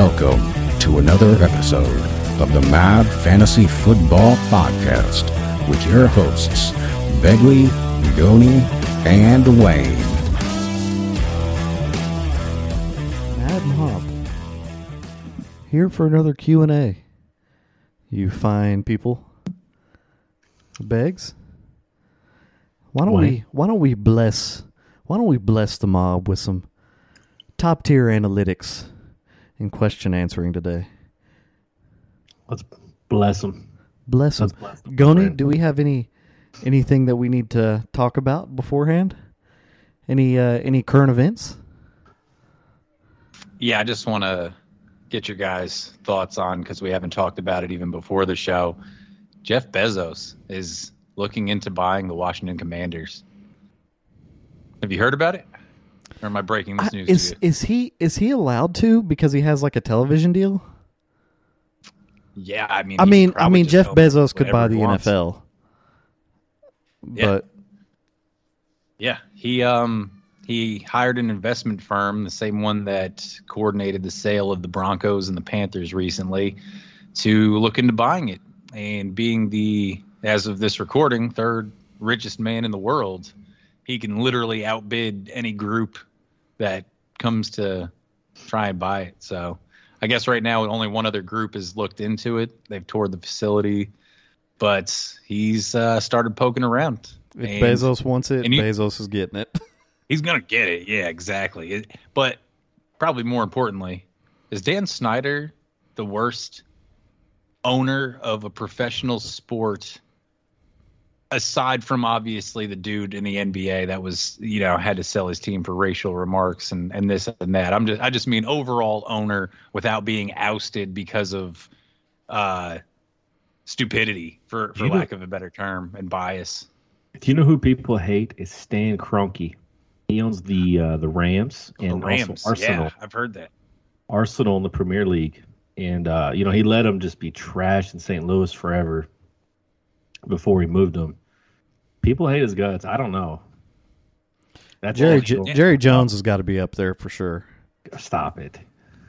Welcome to another episode of the Mad Fantasy Football Podcast with your hosts, Begley, Goni, and Wayne. Mad Mob here for another Q and A. You fine people, begs. Why don't we? Why don't we bless? Why don't we bless the mob with some top tier analytics and question answering today? Let's bless them. Bless them. Bless them, Goni, friend. do we have any anything that we need to talk about beforehand? Any uh, any current events? Yeah, I just want to get your guys' thoughts on because we haven't talked about it even before the show. Jeff Bezos is looking into buying the Washington Commanders. Have you heard about it? Or am I breaking this I- news is to you? is he is he allowed to because he has like a television deal? Yeah, I mean, I mean, I mean, Jeff Bezos could buy the. NFL, Yeah. but Yeah, he um he hired an investment firm, the same one that coordinated the sale of the Broncos and the Panthers recently, to look into buying it. And being the as of this recording, third richest man in the world, he can literally outbid any group that comes to try and buy it. So I guess right now only one other group has looked into it. They've toured the facility, but he's uh, started poking around. if And- Bezos wants it, and you- Bezos is getting it. He's gonna get it. Yeah, exactly. It, but probably more importantly, is Dan Snyder the worst owner of a professional sport aside from obviously the dude in the NBA that was, you know, had to sell his team for racial remarks and, and this and that. I'm just I just mean overall owner without being ousted because of uh stupidity for, for You know- lack of a better term and bias. Do you know who people hate? Is Stan Kroenke. He owns the uh, the Rams and the Rams. also Arsenal. Yeah, I've heard that. Arsenal in the Premier League, and uh, you know he let them just be trashed in St. Louis forever before he moved them. People hate his guts. I don't know. That's Jerry J- Jerry Jones has got to be up there for sure. Stop it.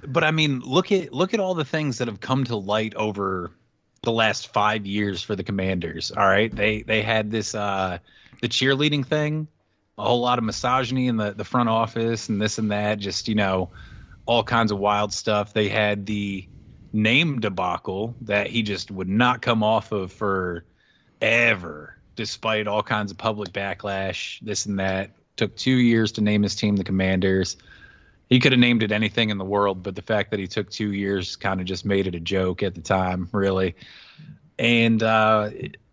But I mean, look at look at all the things that have come to light over the last five years for the Commanders. All right, they they had this uh, the cheerleading thing, a whole lot of misogyny in the the front office and this and that. Just you know, all kinds of wild stuff. They had the name debacle that he just would not come off of for ever, despite all kinds of public backlash. This and that. Took two years to name his team the Commanders he could have named it anything in the world, but the fact that he took two years kind of just made it a joke at the time, really. And uh,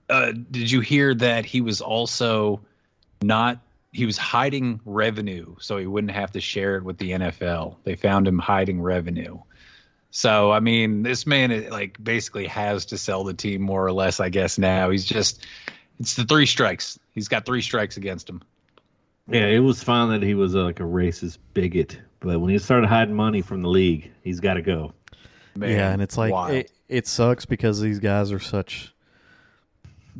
uh, did you hear that he was also not? He was hiding revenue so he wouldn't have to share it with the NFL. They found him hiding revenue. So I mean, this man like basically has to sell the team more or less. I guess now he's just it's the three strikes. He's got three strikes against him. Yeah, it was fine that he was uh, like a racist bigot, but when he started hiding money from the league, he's got to go. Man, yeah, and it's like it, it sucks because these guys are such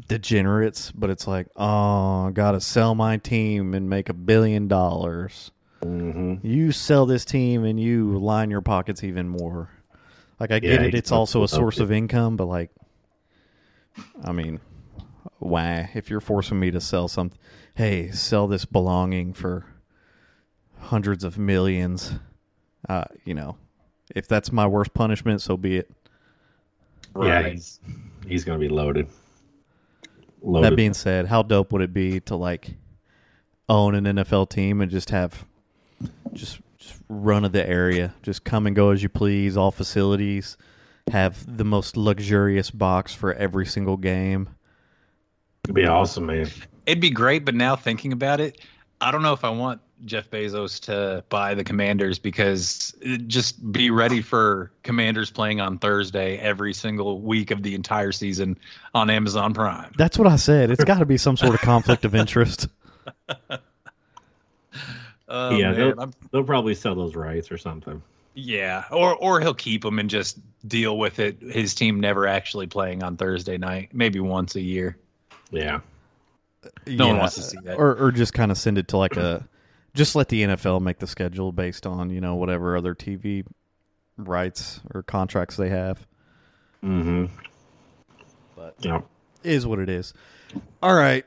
degenerates, but it's like, oh, I gotta sell my team and make a billion dollars. Mm-hmm. You sell this team and you line your pockets even more. Like I get Yeah, it, it's also a source there. of income, but like, I mean, why? If you're forcing me to sell something, hey, sell this belonging for hundreds of millions. Uh, you know, if that's my worst punishment, so be it. Yeah, he's he's gonna be loaded. Loaded. That being said, how dope would it be to like own an NFL team and just have just just run of the area, just come and go as you please, all facilities, have the most luxurious box for every single game. It'd be awesome, man. It'd be great, but now thinking about it, I don't know if I want Jeff Bezos to buy the Commanders because just be ready for Commanders playing on Thursday every single week of the entire season on Amazon Prime. That's what I said. It's got to be some sort of conflict of interest. Oh, yeah, they'll, they'll probably sell those rights or something. yeah, or or he'll keep them and just deal with it. His team never actually playing on Thursday night, maybe once a year. Yeah. No one wants to see that. Or or just kind of send it to like a just let the NFL make the schedule based on, you know, whatever other TV rights or contracts they have. Mm-hmm. But Yeah. is what it is. All right.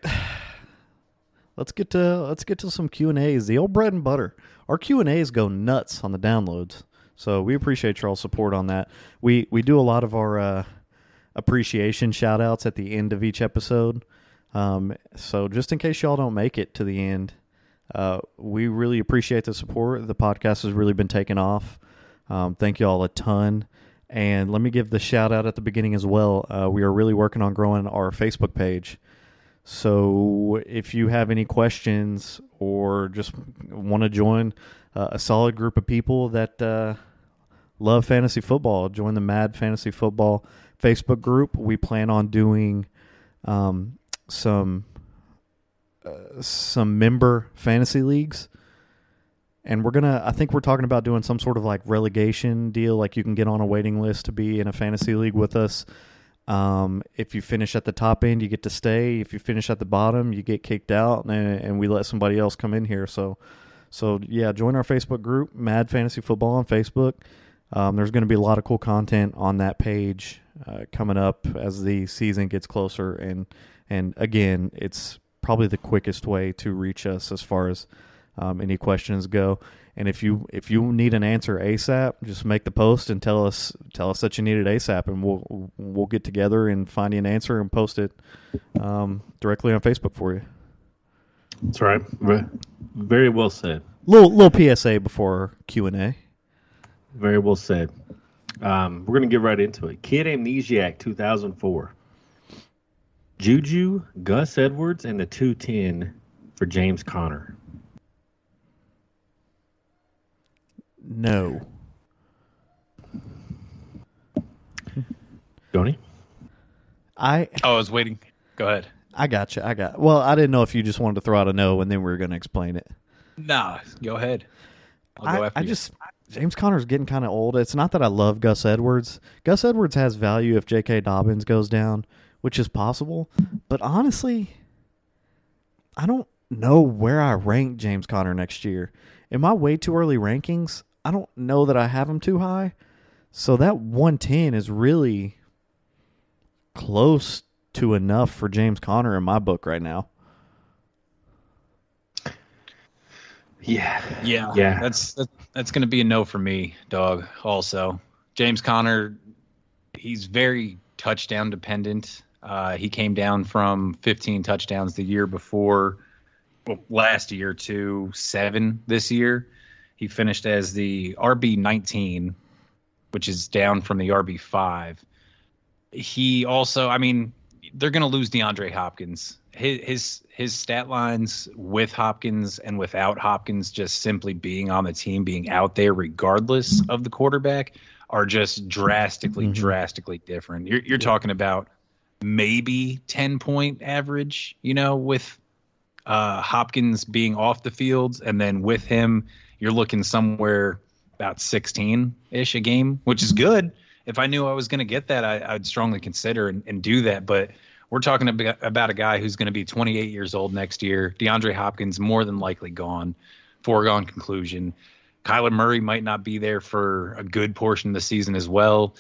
Let's get to let's get to some Q and A's. The old bread and butter. Our Q and A's go nuts on the downloads, so we appreciate y'all's support on that. We we do a lot of our uh, appreciation shout outs at the end of each episode. Um, so just in case y'all don't make it to the end, uh, we really appreciate the support. The podcast has really been taking off. Um, thank you all a ton. And let me give the shout out at the beginning as well. Uh, we are really working on growing our Facebook page. So if you have any questions or just want to join uh, a solid group of people that uh, love fantasy football, join the Mad Fantasy Football Facebook group. We plan on doing um, some uh, some member fantasy leagues and we're gonna i think we're talking about doing some sort of like relegation deal like you can get on a waiting list to be in a fantasy league with us um, if you finish at the top end you get to stay. If you finish at the bottom you get kicked out and, and we let somebody else come in here. So so yeah join our facebook group mad fantasy football on facebook. Um, there's going to be a lot of cool content on that page uh, coming up as the season gets closer. And and again it's probably the quickest way to reach us as far as um, any questions go. And if you if you need an answer ASAP, just make the post and tell us tell us that you need it ASAP, and we'll we'll get together and find you an answer and post it um, directly on Facebook for you. That's right. Very well said. Little little PSA before Q and A. Very well said. Um, we're gonna get right into it. Kid Amnesiac 2004. Juju, Gus Edwards, and the 210 for James Conner. No, Donnie? I Oh, I was waiting. Go ahead. I got you. I got. Well, I didn't know if you just wanted to throw out a no, and then we were going to explain it. Nah, go ahead. I'll go I, after I you. just James Conner's getting kind of old. It's not that I love Gus Edwards. Gus Edwards has value if J.K. Dobbins goes down, which is possible. But honestly, I don't know where I rank James Conner next year. Am I way too early rankings? I don't know that I have him too high. So that 110 is really close to enough for James Conner in my book right now. Yeah. Yeah, Yeah. That's that, that's going to be a no for me, dog. Also, James Conner, he's very touchdown dependent. Uh, he came down from 15 touchdowns the year before, well, last year to seven this year. He finished as the RB 19, which is down from the RB five. He also, I mean, they're going to lose DeAndre Hopkins. His, his his stat lines with Hopkins and without Hopkins just simply being on the team, being out there regardless of the quarterback, are just drastically, Mhm. drastically different. You're, you're talking about maybe 10 point average, you know, with uh, Hopkins being off the field, and then with him, you're looking somewhere about 16 ish a game, which is good. If I knew I was going to get that, I, I'd strongly consider and, and do that. But we're talking about, a guy who's going to be 28 years old next year. DeAndre Hopkins more than likely gone, foregone conclusion. Kyler Murray might not be there for a good portion of the season as well.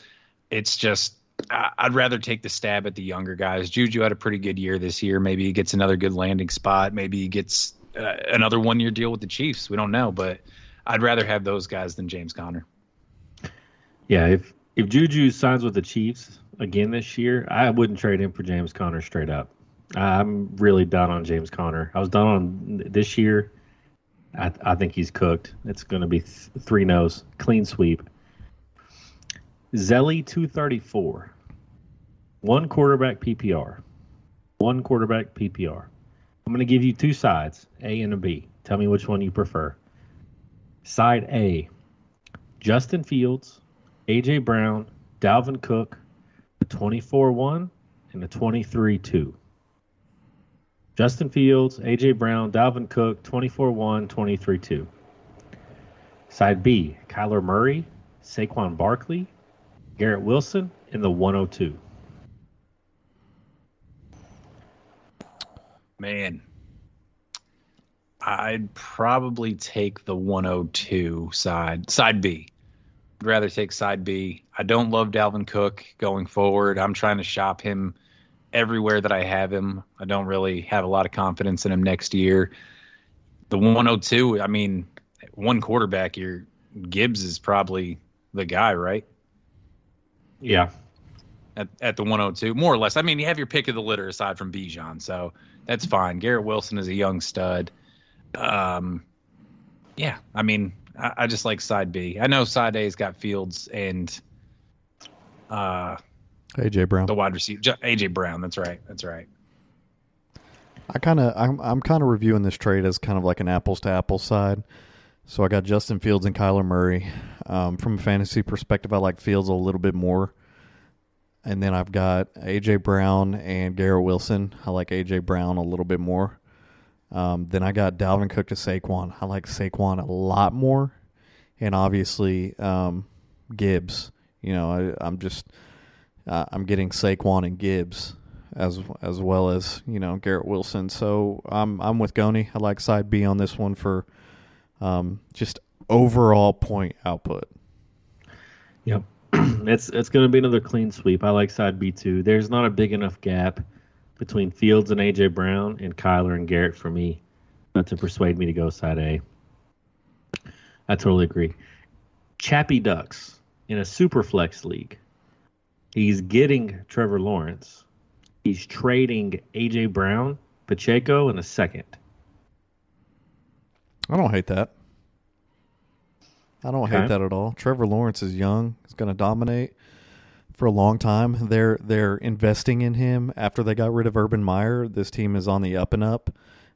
It's just I'd rather take the stab at the younger guys. Juju had a pretty good year this year. Maybe he gets another good landing spot. Maybe he gets uh, another one year deal with the Chiefs. We don't know, but I'd rather have those guys than James Conner. Yeah, if if Juju signs with the Chiefs again this year, I wouldn't trade him for James Conner straight up. I'm really done on James Conner. I was done on this year. I, I think he's cooked. It's going to be th- three no's, clean sweep. Zelly 234. One quarterback PPR. One quarterback PPR. I'm going to give you two sides, A and a B. Tell me which one you prefer. Side A, Justin Fields, AJ Brown, Dalvin Cook, a 24 1 and a 23 2. Justin Fields, AJ Brown, Dalvin Cook, 24 1, 23 2. Side B, Kyler Murray, Saquon Barkley, Garrett Wilson, in the 102. Man, I'd probably take the 102 side, side B. I'd rather take side B. I don't love Dalvin Cook going forward. I'm trying to shop him everywhere that I have him. I don't really have a lot of confidence in him next year. The 102, I mean, one quarterback here, Gibbs is probably the guy, right? Yeah. At, at the 102, more or less. I mean, you have your pick of the litter aside from Bijan, so that's fine. Garrett Wilson is a young stud. Um, yeah, I mean, I, I just like side B. I know side A's got Fields and uh, AJ Brown. the wide receiver, AJ Brown. That's right. That's right. I kind of I'm I'm kind of reviewing this trade as kind of like an apples to apples side. So I got Justin Fields and Kyler Murray. Um, from a fantasy perspective, I like Fields a little bit more. And then I've got AJ Brown and Garrett Wilson. I like AJ Brown a little bit more. Um, then I got Dalvin Cook to Saquon. I like Saquon a lot more, and obviously um, Gibbs. You know, I, I'm just uh, I'm getting Saquon and Gibbs as as well as you know Garrett Wilson. So I'm I'm with Goni. I like side B on this one for um, just overall point output. Yep. it's it's going to be another clean sweep. I like side B too. There's not a big enough gap between Fields and AJ Brown and Kyler and Garrett for me not to persuade me to go side A. I totally agree. Chappy Ducks in a super flex league. He's getting Trevor Lawrence. He's trading AJ Brown, Pacheco in a second. I don't hate that. I don't Okay. hate that at all. Trevor Lawrence is young. He's going to dominate for a long time. They're they're investing in him after they got rid of Urban Meyer. This team is on the up and up.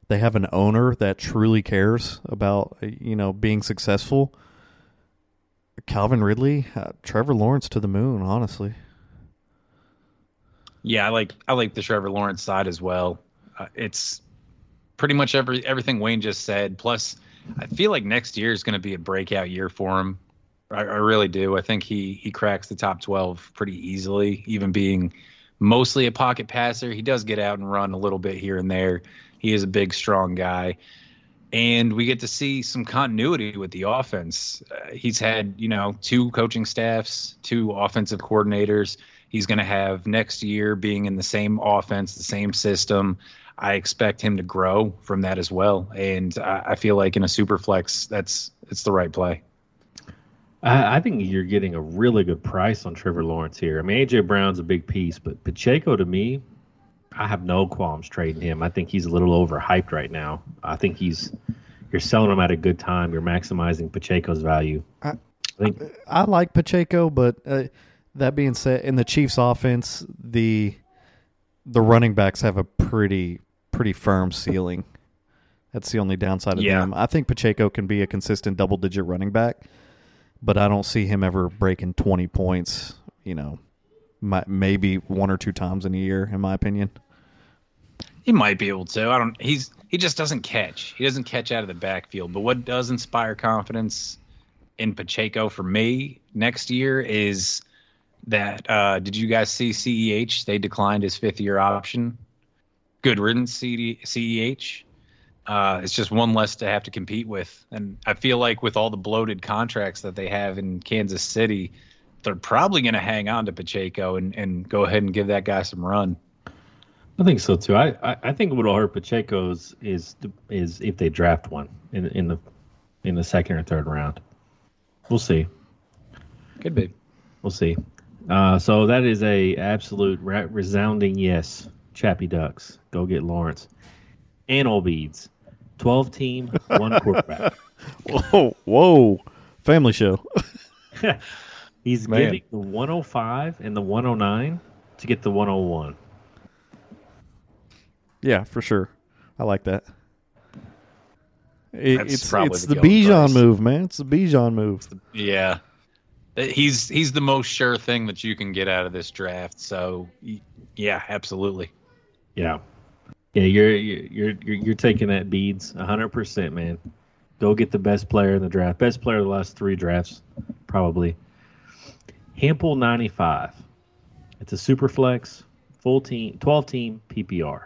They have an owner that truly cares about you know being successful. Calvin Ridley, uh, Trevor Lawrence to the moon. Honestly, Yeah, I like I like the Trevor Lawrence side as well. Uh, it's pretty much every everything Wayne just said. Plus, I feel like next year is going to be a breakout year for him. I, I really do. I think he he cracks the top twelve pretty easily, even being mostly a pocket passer. He does get out and run a little bit here and there. He is a big, strong guy. And we get to see some continuity with the offense. Uh, he's had, you know, two coaching staffs, two offensive coordinators. He's going to have next year being in the same offense, the same system. I expect him to grow from that as well. And I, I feel like in a super flex, that's it's the right play. I, I think you're getting a really good price on Trevor Lawrence here. I mean, AJ Brown's a big piece, but Pacheco to me, I have no qualms trading him. I think he's a little overhyped right now. I think he's you're selling him at a good time. You're maximizing Pacheco's value. I- I think I like Pacheco, but uh, that being said, in the Chiefs' offense, the the running backs have a pretty pretty firm ceiling. That's the only downside of Yeah. them. I think Pacheco can be a consistent double digit running back, but I don't see him ever breaking twenty points. You know, mi- maybe one or two times in a year, in my opinion. He might be able to. I don't. He's he just doesn't catch. He doesn't catch out of the backfield. But what does inspire confidence in Pacheco for me next year is that. Uh, did you guys see CEH? They declined his fifth year option. Good riddance, CD, CEH. Uh, it's just one less to have to compete with, and I feel like with all the bloated contracts that they have in Kansas City, they're probably going to hang on to Pacheco and, and go ahead and give that guy some run. I think so too. I, I, I think what'll hurt Pacheco's is is if they draft one in in the in the second or third round. We'll see. Could be. We'll see. Uh, so that is a absolute resounding yes. Chappie Ducks, go get Lawrence. And all beads, twelve team, one quarterback. Whoa, whoa, family show. He's Man. giving the 105 and the 109 to get the 101. yeah, for sure. I like that. It- it's it's the the Bijan move, man. It's the Bijan move. Yeah. He's he's the most sure thing that you can get out of this draft. So yeah, absolutely. Yeah, yeah. You're you're you're you're taking that beads 100 percent, man. Go get the best player in the draft. Best player of the last three drafts, probably. Hample 95. It's a super flex, full team, 12 team PPR.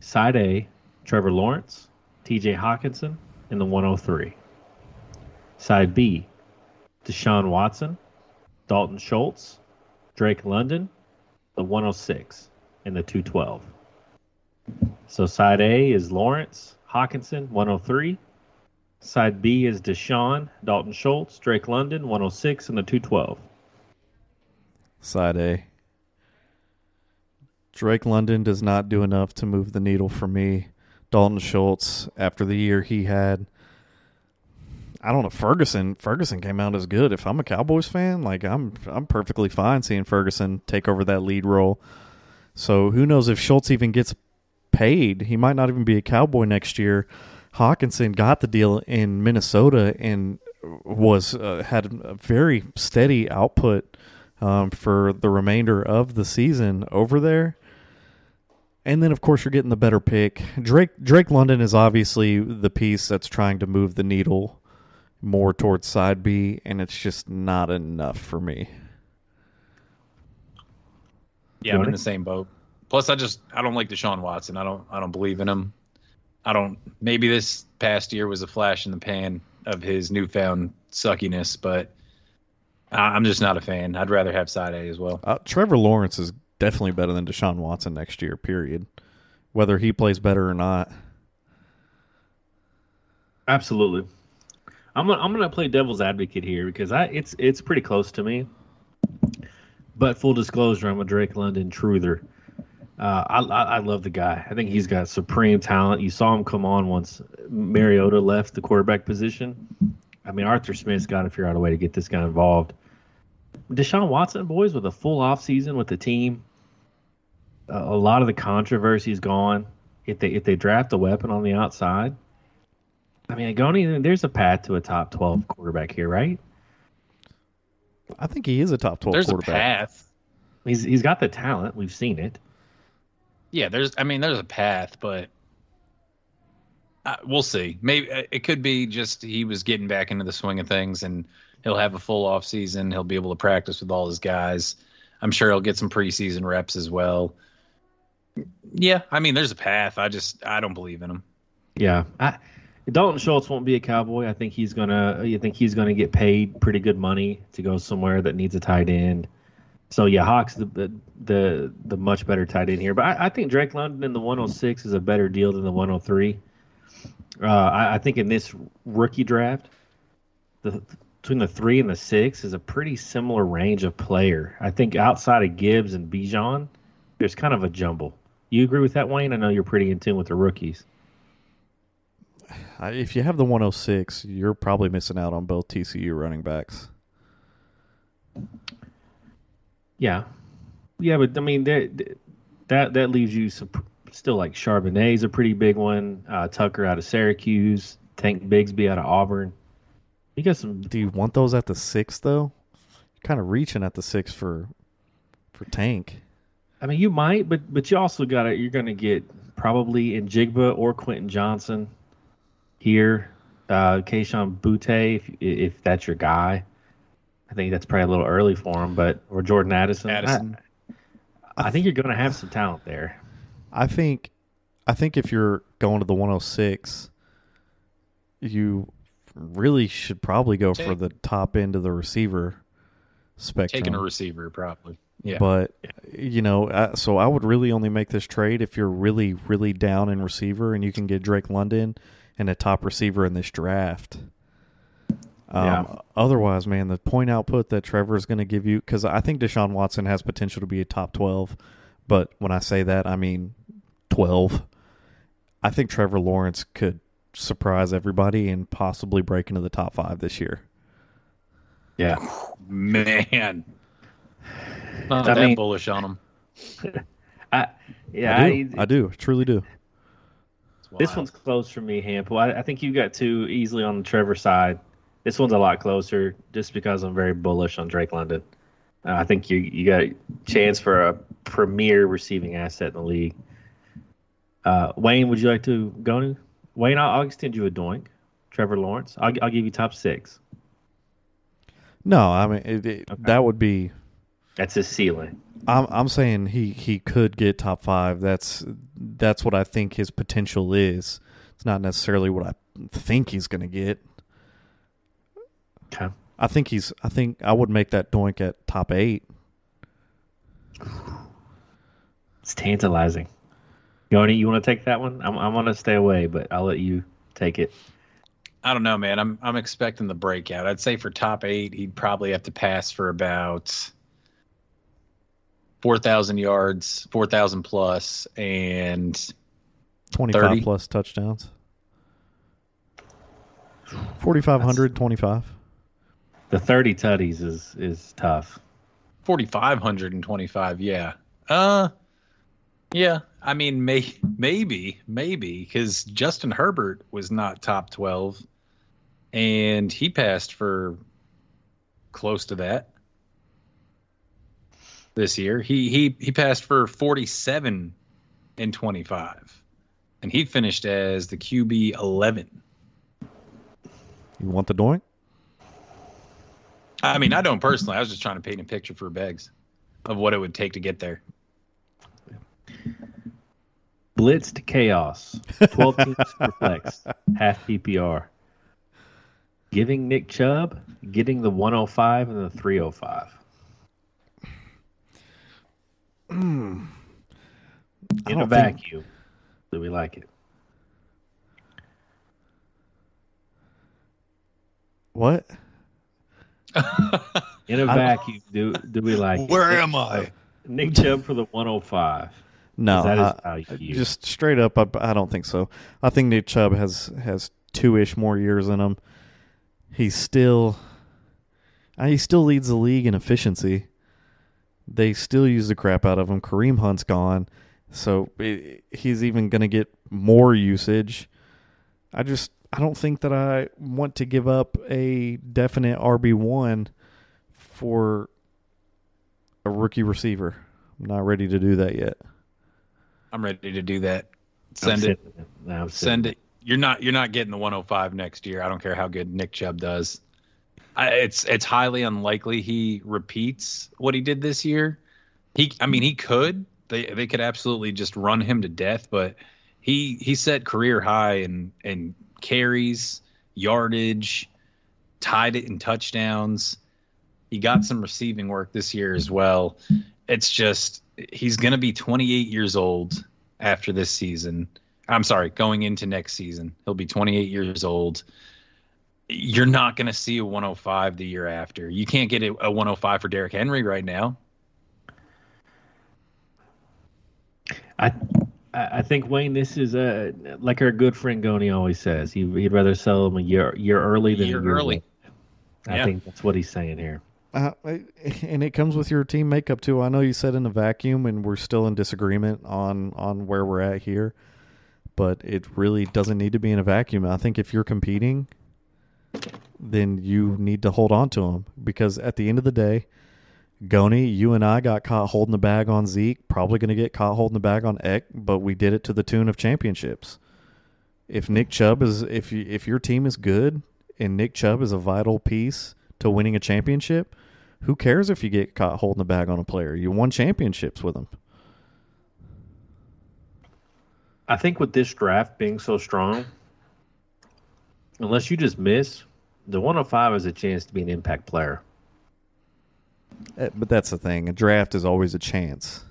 Side A, Trevor Lawrence, TJ Hockenson, in the 103. Side B, Deshaun Watson, Dalton Schultz, Drake London, the 106, and the 212. So side A is Lawrence, Hockenson, 103. Side B is Deshaun, Dalton Schultz, Drake London, 106, and the 212. Side A. Drake London does not do enough to move the needle for me. Dalton Schultz, after the year he had, I don't know. Ferguson, Ferguson came out as good. If I'm a Cowboys fan, like I'm, I'm perfectly fine seeing Ferguson take over that lead role. So who knows if Schultz even gets paid? He might not even be a Cowboy next year. Hockenson got the deal in Minnesota and was uh, had a very steady output um, for the remainder of the season over there. And then, of course, you're getting the better pick. Drake Drake London is obviously the piece that's trying to move the needle more towards side B, and it's just not enough for me. Yeah, I'm in the same boat. Plus, I just I don't like Deshaun Watson. I don't I don't believe in him. I don't. Maybe this past year was a flash in the pan of his newfound suckiness, but I'm just not a fan. I'd rather have side A as well. Uh, Trevor Lawrence is definitely better than Deshaun Watson next year. Period. Whether he plays better or not. Absolutely. I'm gonna, I'm gonna play devil's advocate here because I it's it's pretty close to me. But full disclosure, I'm a Drake London truther. Uh, I, I, I love the guy. I think he's got supreme talent. You saw him come on once Mariota left the quarterback position. I mean, Arthur Smith's got to figure out a way to get this guy involved. Deshaun Watson, boys, with a full off season with the team, uh, a lot of the controversy's gone. If they if they draft a weapon on the outside, I mean, Agoni, there's a path to a top twelve quarterback here, right? I think he is a top twelve There's a quarterback. path. He's he's got the talent. We've seen it. Yeah, there's. I mean, there's a path, but uh, we'll see. Maybe uh, it could be just he was getting back into the swing of things, and he'll have a full off season. He'll be able to practice with all his guys. I'm sure he'll get some preseason reps as well. Yeah, I mean, there's a path. I just I don't believe in him. Yeah, I, Dalton Schultz won't be a Cowboy. I think he's gonna. You think he's gonna get paid pretty good money to go somewhere that needs a tight end. So yeah, Hawks the the the, much better tight end here. But I, I think Drake London in the 106 is a better deal than the 103. Uh, I, I think in this rookie draft, the between the three and the six is a pretty similar range of player. I think outside of Gibbs and Bijan, there's kind of a jumble. You agree with that, Wayne? I know you're pretty in tune with the rookies. If you have the 106, you're probably missing out on both TCU running backs. Yeah, yeah, but I mean that that that leaves you some still like Charbonnet's a pretty big one. Uh, Tucker out of Syracuse, Tank Bigsby out of Auburn. You got some. Do you want those at the six though? You're kind of reaching at the six for for Tank. I mean, you might, but but you also got it. You're going to get probably Njigba or Quentin Johnston here. Uh, Kayshon Boutte, if if that's your guy. I think that's probably a little early for him, but or Jordan Addison. Addison. I, I think you're going to have some talent there. I think I think if you're going to the 106, you really should probably go for the top end of the receiver spectrum. Taking a receiver, probably. Yeah. But you know, uh, so I would really only make this trade if you're really, really down in receiver, and you can get Drake London and a top receiver in this draft. Um, Yeah. Otherwise, man, the point output that Trevor is going to give you, because I think Deshaun Watson has potential to be a top twelve, but when I say that, I mean twelve. I think Trevor Lawrence could surprise everybody and possibly break into the top five this year. Yeah. Man. Not I that mean- bullish on him. I, yeah, I do. I, do. Truly do. This one's close for me, Hamp. I, I think you got two easily on the Trevor side. This one's a lot closer, just because I'm very bullish on Drake London. Uh, I think you you got a chance for a premier receiving asset in the league. Uh, Wayne, would you like to go to Wayne? I'll, I'll extend you a doink. Trevor Lawrence, I'll, I'll give you top six. No, I mean it, it, Okay. that would be. That's his ceiling. I'm I'm saying he he could get top five. That's that's what I think his potential is. It's not necessarily what I think he's going to get. Okay. I think he's. I think I would make that doink at top eight. It's tantalizing. Yoni, you want to take that one? I'm, I'm going to stay away, but I'll let you take it. I don't know, man. I'm I'm expecting the breakout. I'd say for top eight, he'd probably have to pass for about four thousand yards, four thousand plus, and 25 30. plus touchdowns. 4,500, 25. The 30 tutties is is tough. forty five hundred and twenty five. Yeah. Uh. Yeah. I mean, may maybe maybe because Justin Herbert was not top twelve, and he passed for close to that this year. He he he passed for forty seven and twenty five, and he finished as the QB eleven. You want the doink? I mean, I don't personally. I was just trying to paint a picture for Begs of what it would take to get there. Blitz to chaos. 12 teams for flex. Half PPR. Giving Nick Chubb, getting the 105 and the 305. In a don't think- vacuum. Do we like it? What? In a I- vacuum, do do we like it? Where am I? Nick Chubb for the 105. No, Is that I- his value? just straight up. I, I don't think so. I think Nick Chubb has has two ish more years in him. He's still, uh, he still leads the league in efficiency. They still use the crap out of him. Kareem Hunt's gone, so it, he's even going to get more usage. I just I don't think that I want to give up a definite RB one for a rookie receiver. I'm not ready to do that yet. I'm ready to do that. I'm Send it. sitting- no, I'm Send it. You're not. You're not getting the 105 next year. I don't care how good Nick Chubb does. It's it's highly unlikely he repeats what he did this year. He. I mean, he could. They they could absolutely just run him to death. But he he set career high in in carries, yardage, tied it in touchdowns. He got some receiving work this year as well. It's just he's going to be 28 years old after this season. I'm sorry, going into next season. He'll be 28 years old. You're not going to see a 105 the year after. You can't get a, a 105 for Derrick Henry right now. I I I think Wayne, this is uh, like our good friend Goni always says. He, he'd rather sell him a year year early than Year a year early. late. I Yeah. think that's what he's saying here. Uh, and it comes with your team makeup too. I know you said in a vacuum, and we're still in disagreement on on where we're at here, but it really doesn't need to be in a vacuum. I think if you're competing, then you need to hold on to them because at the end of the day, Goni, you and I got caught holding the bag on Zeke. Probably going to get caught holding the bag on Eck, but we did it to the tune of championships. If Nick Chubb is if you, if your team is good and Nick Chubb is a vital piece to winning a championship, who cares if you get caught holding the bag on a player? You won championships with him. I think with this draft being so strong, unless you just miss, the 105 has a chance to be an impact player. Eh, But that's the thing. A draft is always a chance.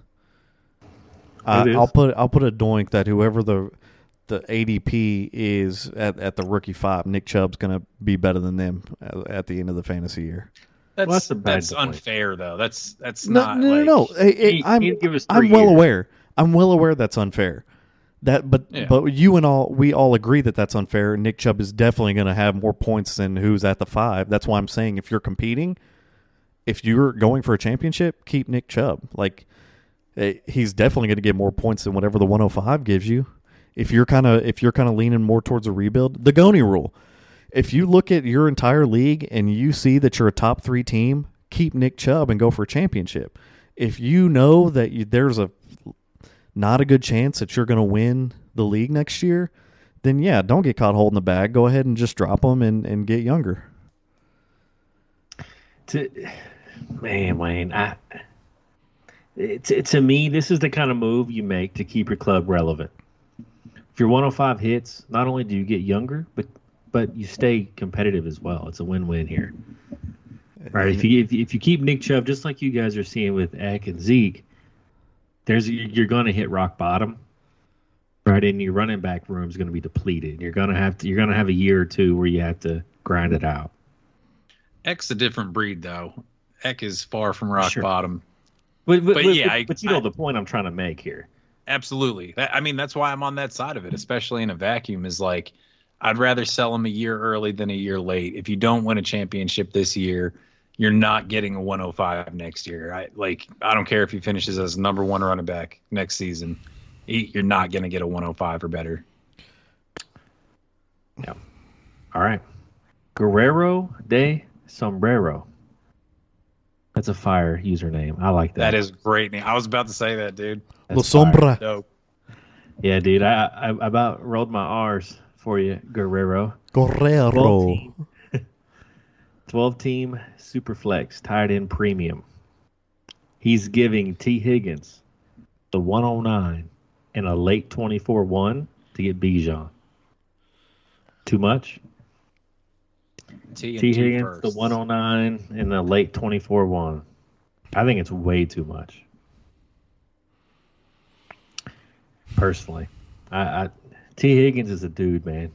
Uh, It is. I'll put I'll put a doink that whoever the the ADP is at, at the rookie five, Nick Chubb's going to be better than them at, at the end of the fantasy year. That's Well, that's bad that's unfair though. That's that's No, not no, like, no, no. Hey, hey, He- I'm he'd give us I'm well aware. I'm well aware that's unfair. That, but Yeah. but you and all we all agree that that's unfair. Nick Chubb is definitely going to have more points than who's at the five. That's why I'm saying if you're competing, if you're going for a championship, keep Nick Chubb. Like eh, he's definitely going to get more points than whatever the 105 gives you. If you're kind of if you're kind of leaning more towards a rebuild, the Goni rule. If you look at your entire league and you see that you're a top three team, keep Nick Chubb and go for a championship. If you know that you, there's a not a good chance that you're going to win the league next year, then yeah, don't get caught holding the bag. Go ahead and just drop them and, and get younger. To man, Wayne, I to, to me, this is the kind of move you make to keep your club relevant. If your 105 hits, not only do you get younger, but but you stay competitive as well. It's a win-win here. Right. If you if, if you keep Nick Chubb just like you guys are seeing with Eck and Zeke, there's you're going to hit rock bottom. Right, and your running back room is going to be depleted. You're going to have to you're going to have a year or two where you have to grind it out. Eck's a different breed, though. Eck is far from rock Sure. bottom. But, but, But but- yeah, I- but you know I- the point I'm trying to make here. Absolutely. That- I mean, that's why I'm on that side of it, especially in a vacuum. Is like, I'd rather sell him a year early than a year late. If you don't win a championship this year, you're not getting a 105 next year. I like. I don't care if he finishes as number one running back next season. He, you're not going to get a 105 or better. Yeah. All right. Guerrero de Sombrero. That's a fire username. I like that. That is great. name. I was about to say that, dude. That's La. Sombra. Dope. Yeah, dude. I, I I about rolled my R's for you, Guerrero. Guerrero. 12 team, 12 team Superflex tight end premium. He's giving T. Higgins the 109 and a late 24 1 to get Bijan. Too much? T, and T. Higgins, firsts. the 109 and the late 24 1. I think it's way too much. Personally, I, I T. Higgins is a dude, man.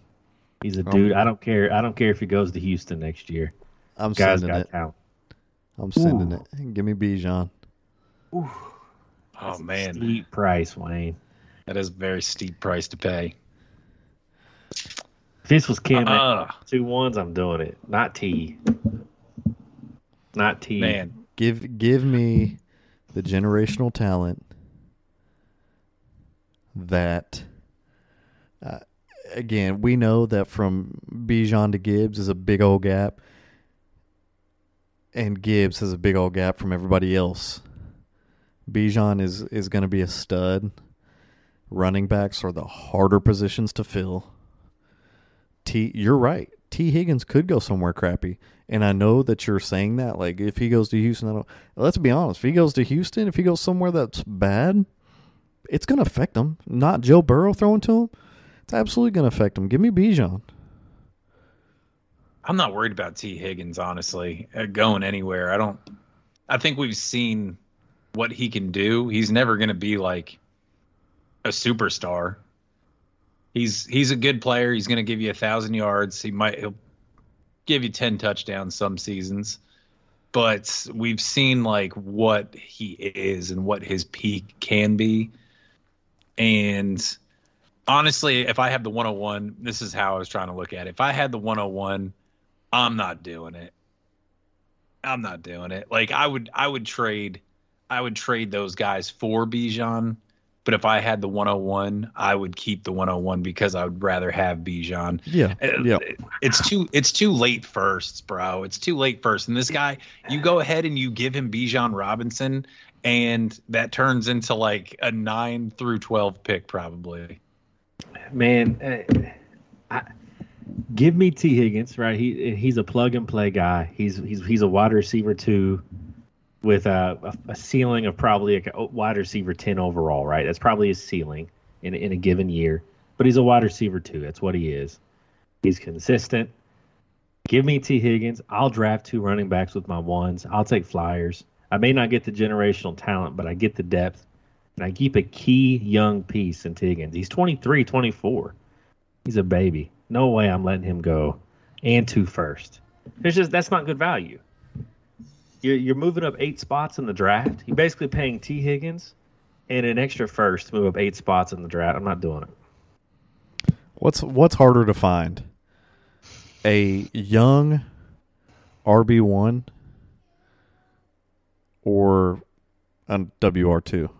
He's a Um, dude. I don't care. I don't care if he goes to Houston next year. I'm Guy's sending it. talent. I'm sending it. Give me Bijan. Oh man, Steep price, Wayne. that is a very steep price to pay. If this was Cam at Uh, two ones, I'm doing it. Not T. Not T. man, Give give me the generational talent that uh, again we know that from Bijan to Gibbs is a big old gap, and Gibbs has a big old gap from everybody else. Bijan is is going to be a stud. Running backs are the harder positions to fill. T, you're right. T. Higgins could go somewhere crappy, and I know that you're saying that. Like, if he goes to Houston, I don't. Let's be honest. If he goes to Houston, if he goes somewhere that's bad, it's going to affect him. Not Joe Burrow throwing to him. It's absolutely going to affect him. Give me Bijan. I'm not worried about T. Higgins, honestly, uh, going anywhere. I don't. I think we've seen what he can do. He's never going to be like a superstar. He's he's a good player. He's going to give you a thousand yards. He might he'll give you ten touchdowns some seasons, but we've seen like what he is and what his peak can be. And honestly, if I have the 101, this is how I was trying to look at it. If I had the 101, I'm not doing it. I'm not doing it. Like I would I would trade I would trade those guys for Bijan, but if I had the 101, I would keep the 101 because I would rather have Bijan. Yeah, Uh, yeah. It's too it's too late firsts, bro. It's too late first. And this guy, you go ahead and you give him Bijan Robinson, and that turns into like a nine through twelve pick probably. man. uh, I, give me T. Higgins, right? He he's a plug and play guy. He's he's he's a wide receiver too, with a, a, ceiling of probably a oh, wide receiver ten overall, right? That's probably his ceiling in in a given year. But he's a wide receiver too. That's what he is. He's consistent. Give me T. Higgins. I'll draft two running backs with my ones. I'll take flyers. I may not get the generational talent, but I get the depth. And I keep a key young piece in T Higgins. He's 23, 24. He's a baby. No way I'm letting him go. And two first. There's just that's not good value. You're you're moving up eight spots in the draft. You're basically paying T. Higgins and an extra first to move up eight spots in the draft. I'm not doing it. What's what's harder to find? A young RB one or a WR two?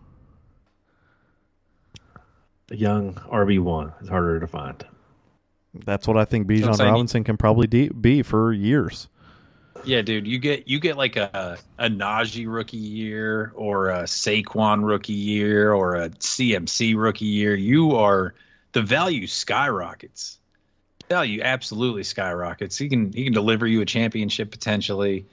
A young RB one is harder to find. That's what I think Bijan. Robinson can probably de- be for years. Yeah, dude, you get you get like a a Najee rookie year or a Saquon rookie year or a CMC rookie year. You are the value skyrockets. Value absolutely skyrockets. He can he can deliver you a championship potentially.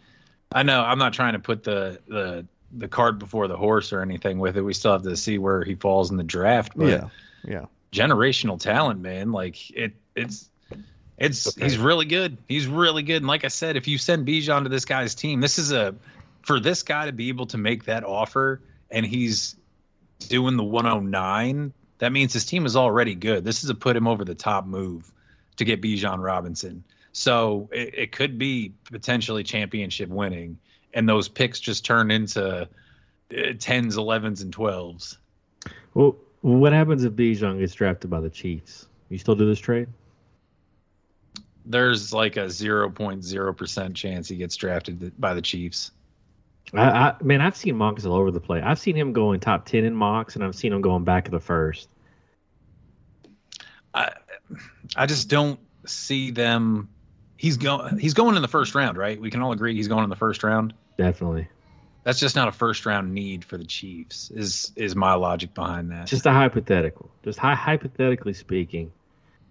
I know I'm not trying to put the the the cart before the horse or anything with it. We still have to see where he falls in the draft. But yeah, yeah. Generational talent, man. Like it, it's It's Okay. he's really good. He's really good. And like I said, if you send Bijan to this guy's team, this is a for this guy to be able to make that offer and he's doing the 109, that means his team is already good. This is a put him over the top move to get Bijan Robinson. So it, it could be potentially championship winning, and those picks just turn into uh, 10s, 11s, and 12s. Well, what happens if Bijan gets drafted by the Chiefs? You still do this trade? There's like a 0.0% chance he gets drafted by the Chiefs. I, I man, I've seen mocks all over the place. I've seen him going top ten in mocks, and I've seen him going back of the first. I I just don't see them. He's going. He's going in the first round, right? We can all agree he's going in the first round. Definitely, That's just not a first round need for the Chiefs. Is is my logic behind that? just a hypothetical. Just hy- hypothetically speaking,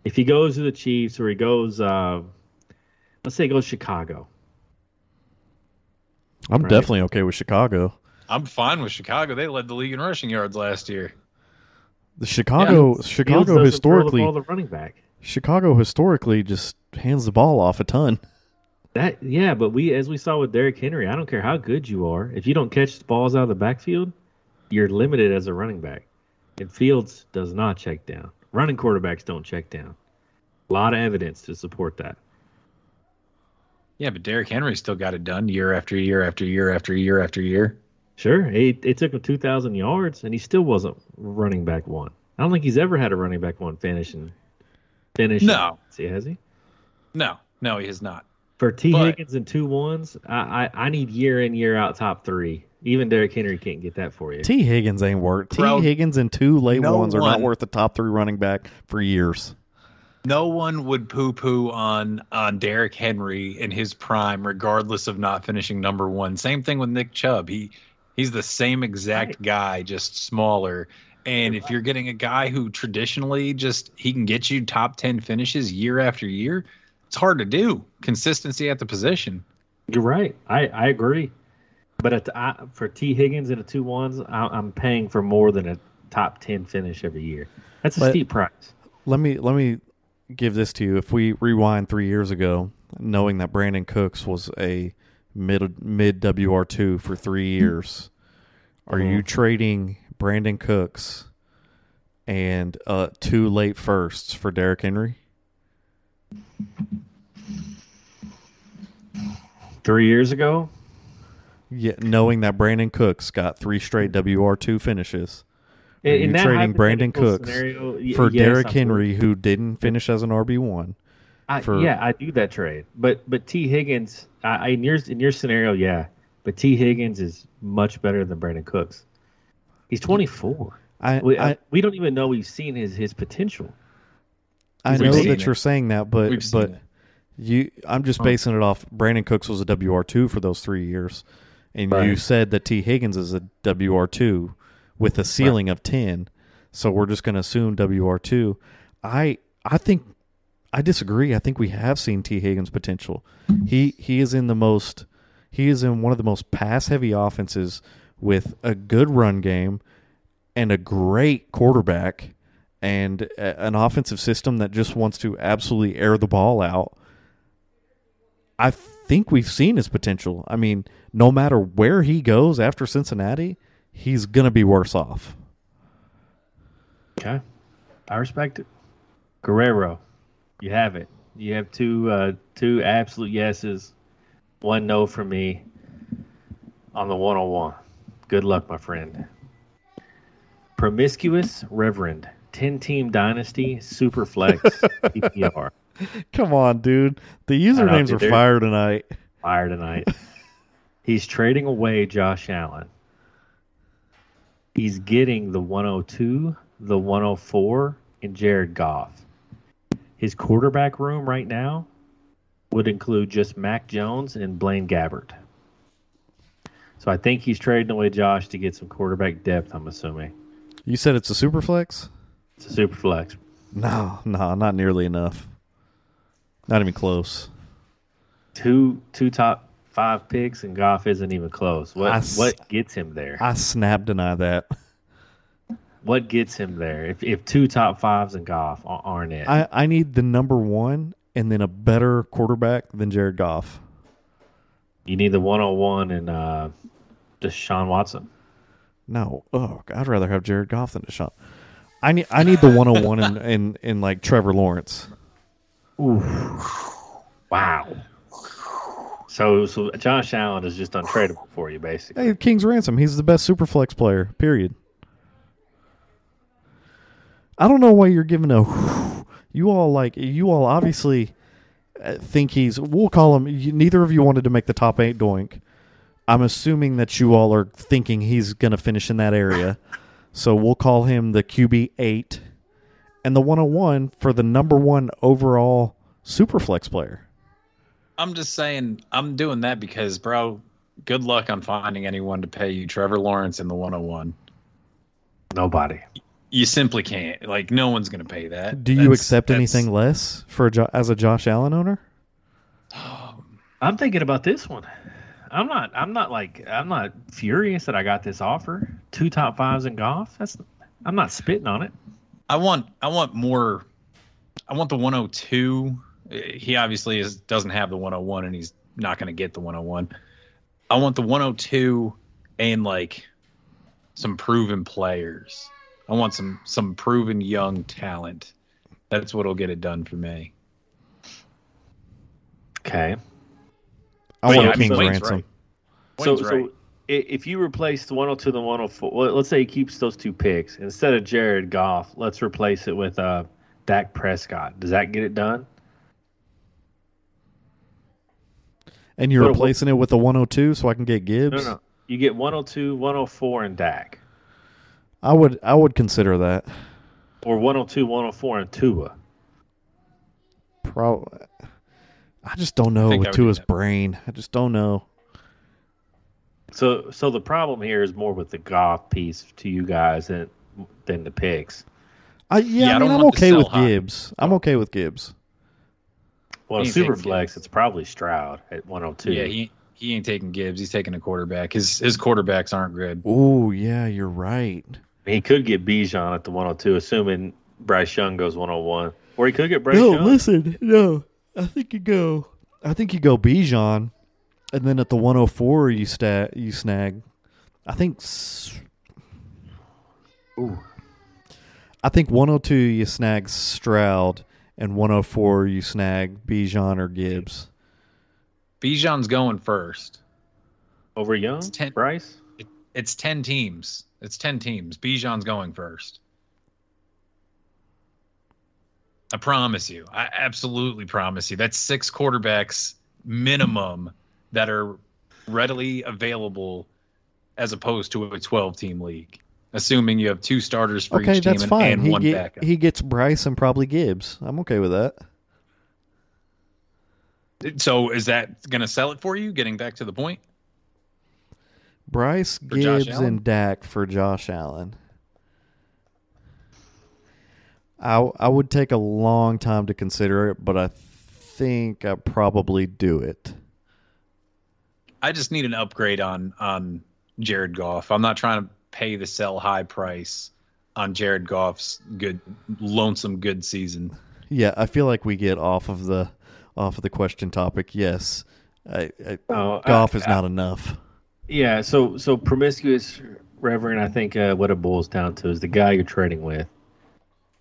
if he goes to the Chiefs or he goes, uh, let's say he goes Chicago, I'm Right. definitely okay with Chicago. I'm fine with Chicago. They led the league in rushing yards last year. The Chicago Fields Chicago doesn't historically the, ball to running back. Chicago historically just hands the ball off a ton. That yeah, but we as we saw with Derrick Henry, I don't care how good you are, if you don't catch balls out of the backfield, you're limited as a running back. And Fields does not check down. Running quarterbacks don't check down. A lot of evidence to support that. Yeah, but Derrick Henry still got it done year after year after year after year after year. Sure, it, it took him two thousand yards, and he still wasn't running back one. I don't think he's ever had a running back one finish and finish. No. see, has he? No, no, he has not. For T But- Higgins and two ones, I, I I need year in year out top three. Even Derrick Henry can't get that for you. Tee Higgins ain't worth. T Bro, Higgins and two late no ones are not worth the top three running back for years. No one would poo poo on on Derrick Henry in his prime, regardless of not finishing number one. Same thing with Nick Chubb. He he's the same exact guy, just smaller. And if you're getting a guy who traditionally just he can get you top ten finishes year after year, it's hard to do. Consistency at the position. You're right. I, I agree. But at the, I, for Tee Higgins and the two ones, I, I'm paying for more than a top ten finish every year. That's a But- steep price. Let me let me give this to you. If we rewind three years ago, knowing that Brandin Cooks was a mid mid WR two for three years, are you Mhm. trading Brandin Cooks and uh, two late firsts for Derrick Henry? Three years ago, Yeah, knowing that Brandin Cooks got three straight WR two finishes. Are you trading Brandin Cooks scenario, y- for yes, Derrick Henry, who didn't finish as an RB one. For- yeah, I do that trade. But but Tee Higgins, I, in your in your scenario, yeah. But Tee Higgins is much better than Brandin Cooks. He's 24. I We, I, I, we don't even know we've seen his his potential. I know that it. you're saying that, but We've but it. you, I'm just basing it off. Brandin Cooks was a WR two for those three years, and you said that Tee Higgins is a WR two with a ceiling of ten. So we're just going to assume WR two. I I think I disagree. I think we have seen Tee Higgins potential. He he is in the most he is in one of the most pass heavy offenses with a good run game and a great quarterback and a, an offensive system that just wants to absolutely air the ball out. I think we've seen his potential. I mean, no matter where he goes after Cincinnati, he's going to be worse off. Okay, I respect it. Guerrero, you have it. You have two uh, two absolute yeses, one no from me on the 101. Good luck, my friend. Promiscuous Reverend, 10 team dynasty, super flex, PPR. Come on, dude. The usernames are fire tonight. Fire tonight. He's trading away Josh Allen. He's getting the 102, the 104, and Jared Goff. His quarterback room right now would include just Mac Jones and Blaine Gabbert. So I think he's trading away Josh to get some quarterback depth, I'm assuming. You said it's a super flex? It's a super flex. No, no, not nearly enough. Not even close. Two two top five picks and Goff isn't even close. What I what gets him there? I snap deny that. what gets him there? If if two top fives and Goff a- aren't it, I, I need the number one and then a better quarterback than Jared Goff. You need the 101 and uh, Deshaun Watson. No, oh, I'd rather have Jared Goff than Deshaun. I need I need the 101 in, in in like Trevor Lawrence. Ooh. Wow. So, so Josh Allen is just untradeable for you, basically. Hey, King's ransom. He's the best super flex player. Period. I don't know why you're giving a. You all like you all obviously uh, think he's. We'll call him. Neither of you wanted to make the top eight doink. I'm assuming that you all are thinking he's going to finish in that area. So we'll call him the QB eight, and the 101 for the number one overall super flex player. I'm just saying, I'm doing that because, bro, good luck on finding anyone to pay you Trevor Lawrence in the 101. Nobody. You simply can't. Like, no one's going to pay that. Do you That's- accept that's- anything less for a jo- as a Josh Allen owner? I'm thinking about this one. I'm not. I'm not like. I'm not furious that I got this offer. Two top fives in Goff. That's. I'm not spitting on it. I want I want more I want the 102. He obviously is doesn't have the 101 and he's not going to get the 101. I want the 102 and like some proven players. I want some some proven young talent. That's what'll get it done for me. Okay. I want I a mean, King's Wayne's ransom. right. So, right. so if you replace the 102 and the 104, well, let's say he keeps those two picks instead of Jared Goff. Let's replace it with uh, Dak Prescott. Does that get it done? And you're What- replacing it with a 102 so I can get Gibbs? No, no. You get 102, 104, and Dak, I would I would consider that. or 102, 104, and Tua. Pro I just don't know think I with would do Tua's brain. I just don't know. So, so the problem here is more with the Goff piece to you guys than than the picks. I, yeah, Yeah, I, I mean, I am okay with high. Gibbs. I'm okay with Gibbs. Well, He's super taking flex, Gibbs. it's probably Stroud at 102. Yeah, he he ain't taking Gibbs. He's taking a quarterback. His his quarterbacks aren't good. Oh, yeah, you're right. He could get Bijan at the 102, assuming Bryce Young goes 101. Or he could get Bryce no, Young. listen. No. I think you go I think you go Bijan and then at the 104 you stat you snag I think s- Ooh. I think 102 you snag Stroud and 104 you snag Bijan or Gibbs. Bijan's going first. Over Young? It's ten- Bryce? It's ten teams. It's ten teams. Bijan's going first. I promise you. I absolutely promise you. That's six quarterbacks minimum that are readily available as opposed to a 12 team league. Assuming you have two starters for Okay, each team that's and, fine. and he one get- backup. he gets Bryce and probably Gibbs. I'm okay with that. so is that going to sell it for you? Getting back to the point? Bryce Gibbs and Dak for Josh Allen. I I would take a long time to consider it, but I think I probably do it. I just need an upgrade on on Jared Goff. I'm not trying to pay the sell high price on Jared Goff's good lonesome good season. Yeah, I feel like we get off of the off of the question topic. Yes, I, I, Oh, Goff I- is not enough. Yeah, so so promiscuous Reverend, I think uh, what it boils down to is the guy you're trading with,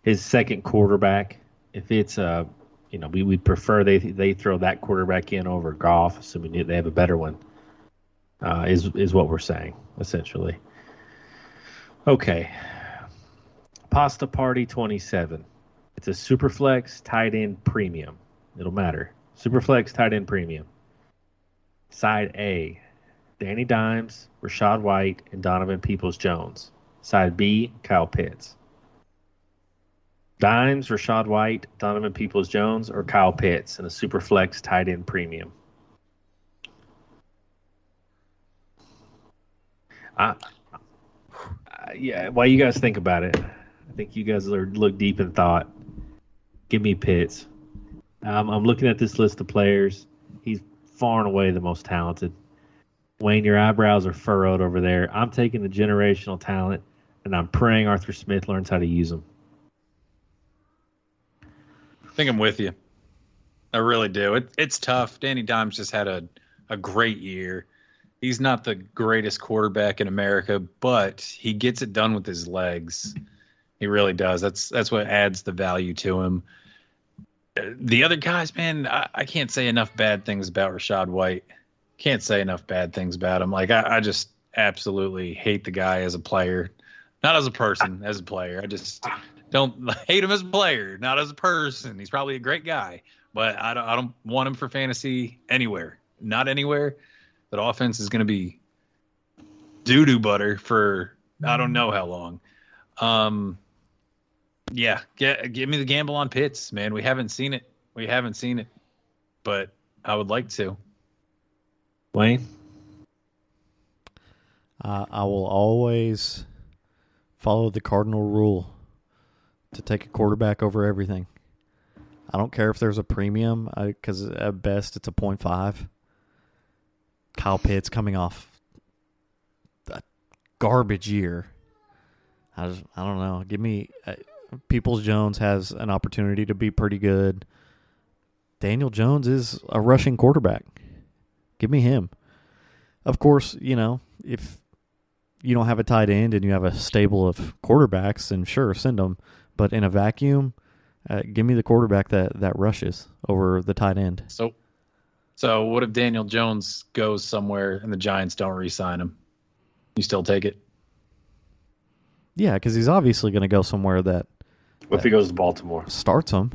his second quarterback. If it's uh, you know, we we prefer they they throw that quarterback in over Goff, assuming they have a better one. Uh, is is what we're saying essentially. Okay, Pasta Party 27. It's a Superflex tight end premium. It'll matter. Superflex tight end premium. Side A, Danny Dimes, Rachaad White, and Donovan Peoples Jones. Side B, Kyle Pitts. Dimes, Rachaad White, Donovan Peoples Jones, or Kyle Pitts in a super flex tight end premium. I, I, yeah, while you guys think about it, I think you guys are look deep in thought. Give me Pitts. Um, I'm looking at this list of players. He's far and away the most talented. Wayne, your eyebrows are furrowed over there. I'm taking the generational talent, and I'm praying Arthur Smith learns how to use them. Think I'm with you. I really do. It, it's tough. Danny Dimes just had a, a great year. He's not the greatest quarterback in America, but he gets it done with his legs. He really does. That's that's what adds the value to him. The other guys, man, I, I can't say enough bad things about Rachaad White. Can't say enough bad things about him. Like I, I just absolutely hate the guy as a player, not as a person, as a player. I just don't hate him as a player, not as a person. He's probably a great guy, but I don't, I don't want him for fantasy anywhere. Not anywhere. That offense is going to be doo doo butter for I don't know how long. Um, yeah, get, give me the gamble on Pitts, man. We haven't seen it. We haven't seen it, but I would like to. Wayne, Uh, I will always follow the cardinal rule to take a quarterback over everything. I don't care if there's a premium because at best it's a 0.5. Kyle Pitts coming off a garbage year. I just, I don't know. Give me uh, Peoples Jones has an opportunity to be pretty good. Daniel Jones is a rushing quarterback. Give me him. Of course, you know, if you don't have a tight end and you have a stable of quarterbacks, then sure, send them. But in a vacuum, uh, give me the quarterback that, that rushes over the tight end. So, so what if Daniel Jones goes somewhere and the Giants don't re-sign him? You still take it? Yeah, because he's obviously going to go somewhere that what if he goes to Baltimore? starts him.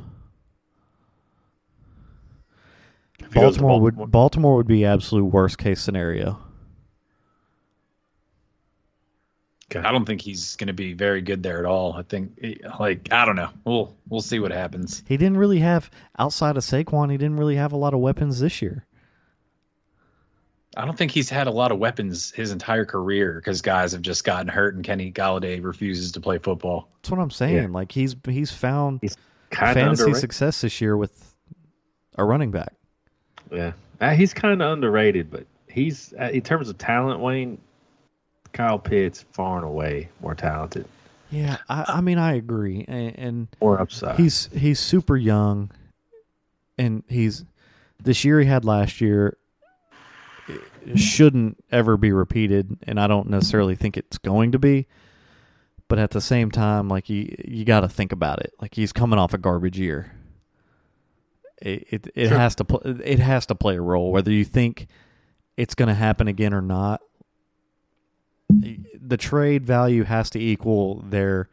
If he goes to Baltimore would Baltimore would be absolute worst case scenario. I don't think he's going to be very good there at all. I think, like, I don't know. We'll we'll see what happens. He didn't really have outside of Saquon. He didn't really have a lot of weapons this year. I don't think he's had a lot of weapons his entire career because guys have just gotten hurt and Kenny Golladay refuses to play football. That's what I'm saying. Yeah. Like he's he's found He's kind fantasy of success this year with a running back. Yeah, uh, he's kind of underrated, but he's uh, in terms of talent, Wayne. Kyle Pitts far and away more talented, Yeah, I, I mean I agree, and, and more upside. he's he's super young, and he's this year he had last year shouldn't ever be repeated, and I don't necessarily think it's going to be. But at the same time, like you you got to think about it. Like he's coming off a garbage year. It it, it Sure. has to pl- it has to play a role whether you think it's going to happen again or not. The trade value has to equal their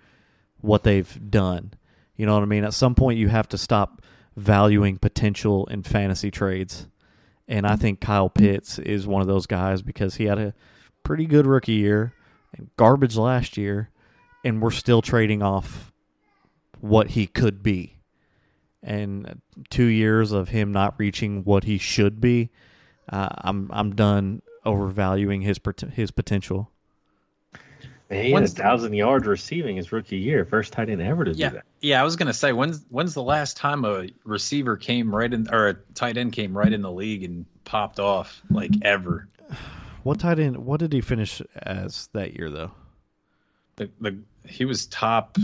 what they've done. You know what I mean? At some point, you have to stop valuing potential in fantasy trades. And I think Kyle Pitts is one of those guys because he had a pretty good rookie year and garbage last year, and we're still trading off what he could be. And two years of him not reaching what he should be, uh, I'm I'm done overvaluing his his potential. Man, he had a When's- thousand yards receiving his rookie year, first tight end ever to Yeah, do that. yeah. I was gonna say when's when's the last time a receiver came right in or a tight end came right in the league and popped off like ever? What tight end? What did he finish as that year though? The, the he was top I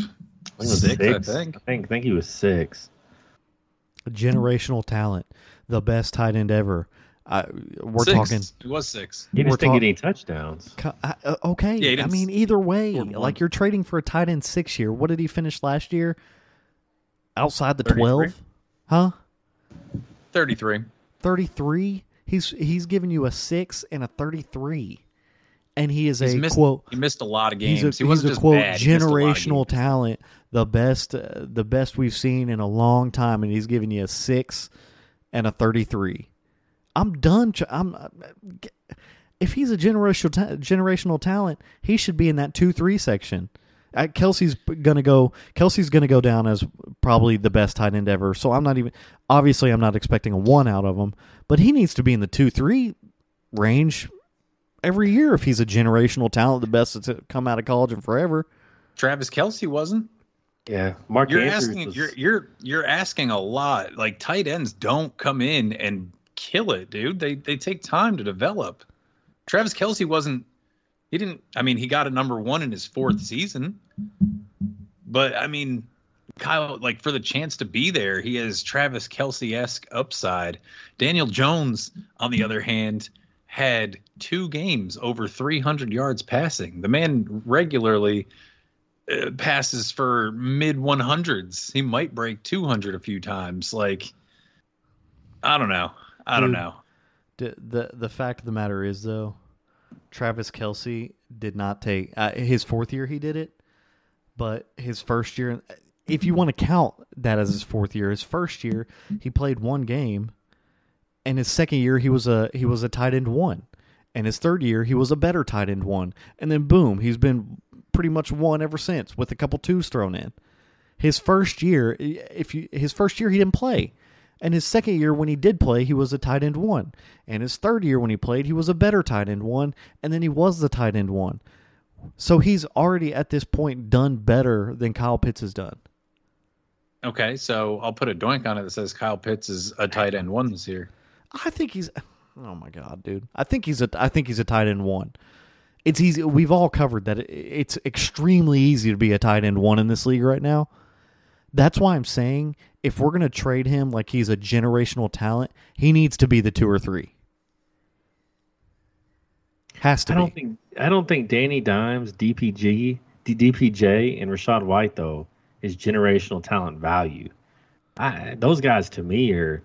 was six, I think. I think, I think he was six. generational talent, the best tight end ever. I, we're Six. talking. It was six. He just didn't get any touchdowns. uh, uh, Okay, Yeah, I mean either way, like you're trading for a tight end six year. What did he finish last year? Outside the 33? twelve, huh? Thirty-three. Thirty three. He's he's giving you a six and a thirty three, and he is He's a missed, quote. he missed a lot of games. He's a, he wasn't he's a just quote bad. he a lot generational talent, the best, uh, the best we've seen in a long time, and he's giving you a six and a thirty-three. I'm done. ch- I'm uh, if he's a generational ta- generational talent, he should be in that two three section. Uh, Kelce's gonna go. Kelce's gonna go down as probably the best tight end ever. So I'm not even. Obviously, I'm not expecting a one out of him, but he needs to be in the two three range every year if he's a generational talent, the best to come out of college in forever. Travis Kelce wasn't. Yeah, Mark You're Andrews asking. was- You're you're you're asking a lot. Like tight ends don't come in and kill it, dude. They they take time to develop. Travis Kelce wasn't. He didn't. I mean, he got a number one in his fourth season. But I mean, Kyle, like for the chance to be there, he has Travis Kelce esque upside. Daniel Jones, on the other hand, had two games over 300 yards passing. The man regularly uh, passes for mid 100s. He might break 200 a few times. Like, I don't know. I don't Dude. know. D- the the fact of the matter is though, Travis Kelce did not take uh, his fourth year. He did it, but his first year, if you want to count that as his fourth year, his first year he played one game, and his second year he was a he was a tight end one, and his third year he was a better tight end one, and then boom, he's been pretty much one ever since with a couple twos thrown in. His first year, if you his first year he didn't play. And his second year, when he did play, he was a tight end one. And his third year, when he played, he was a better tight end one. And then he was the tight end one. So he's already at this point done better than Kyle Pitts has done. Okay, so I'll put a doink on it that says Kyle Pitts is a tight end one this year. I think he's. Oh my god, dude! I think he's a. I think he's a tight end one. It's easy. We've all covered that. It's extremely easy to be a tight end one in this league right now. That's why I'm saying if we're gonna trade him like he's a generational talent, he needs to be the two or three. Has to I don't be. think I don't think Danny Dimes, DPG, DPJ, and Rachaad White though is generational talent value. I, those guys to me are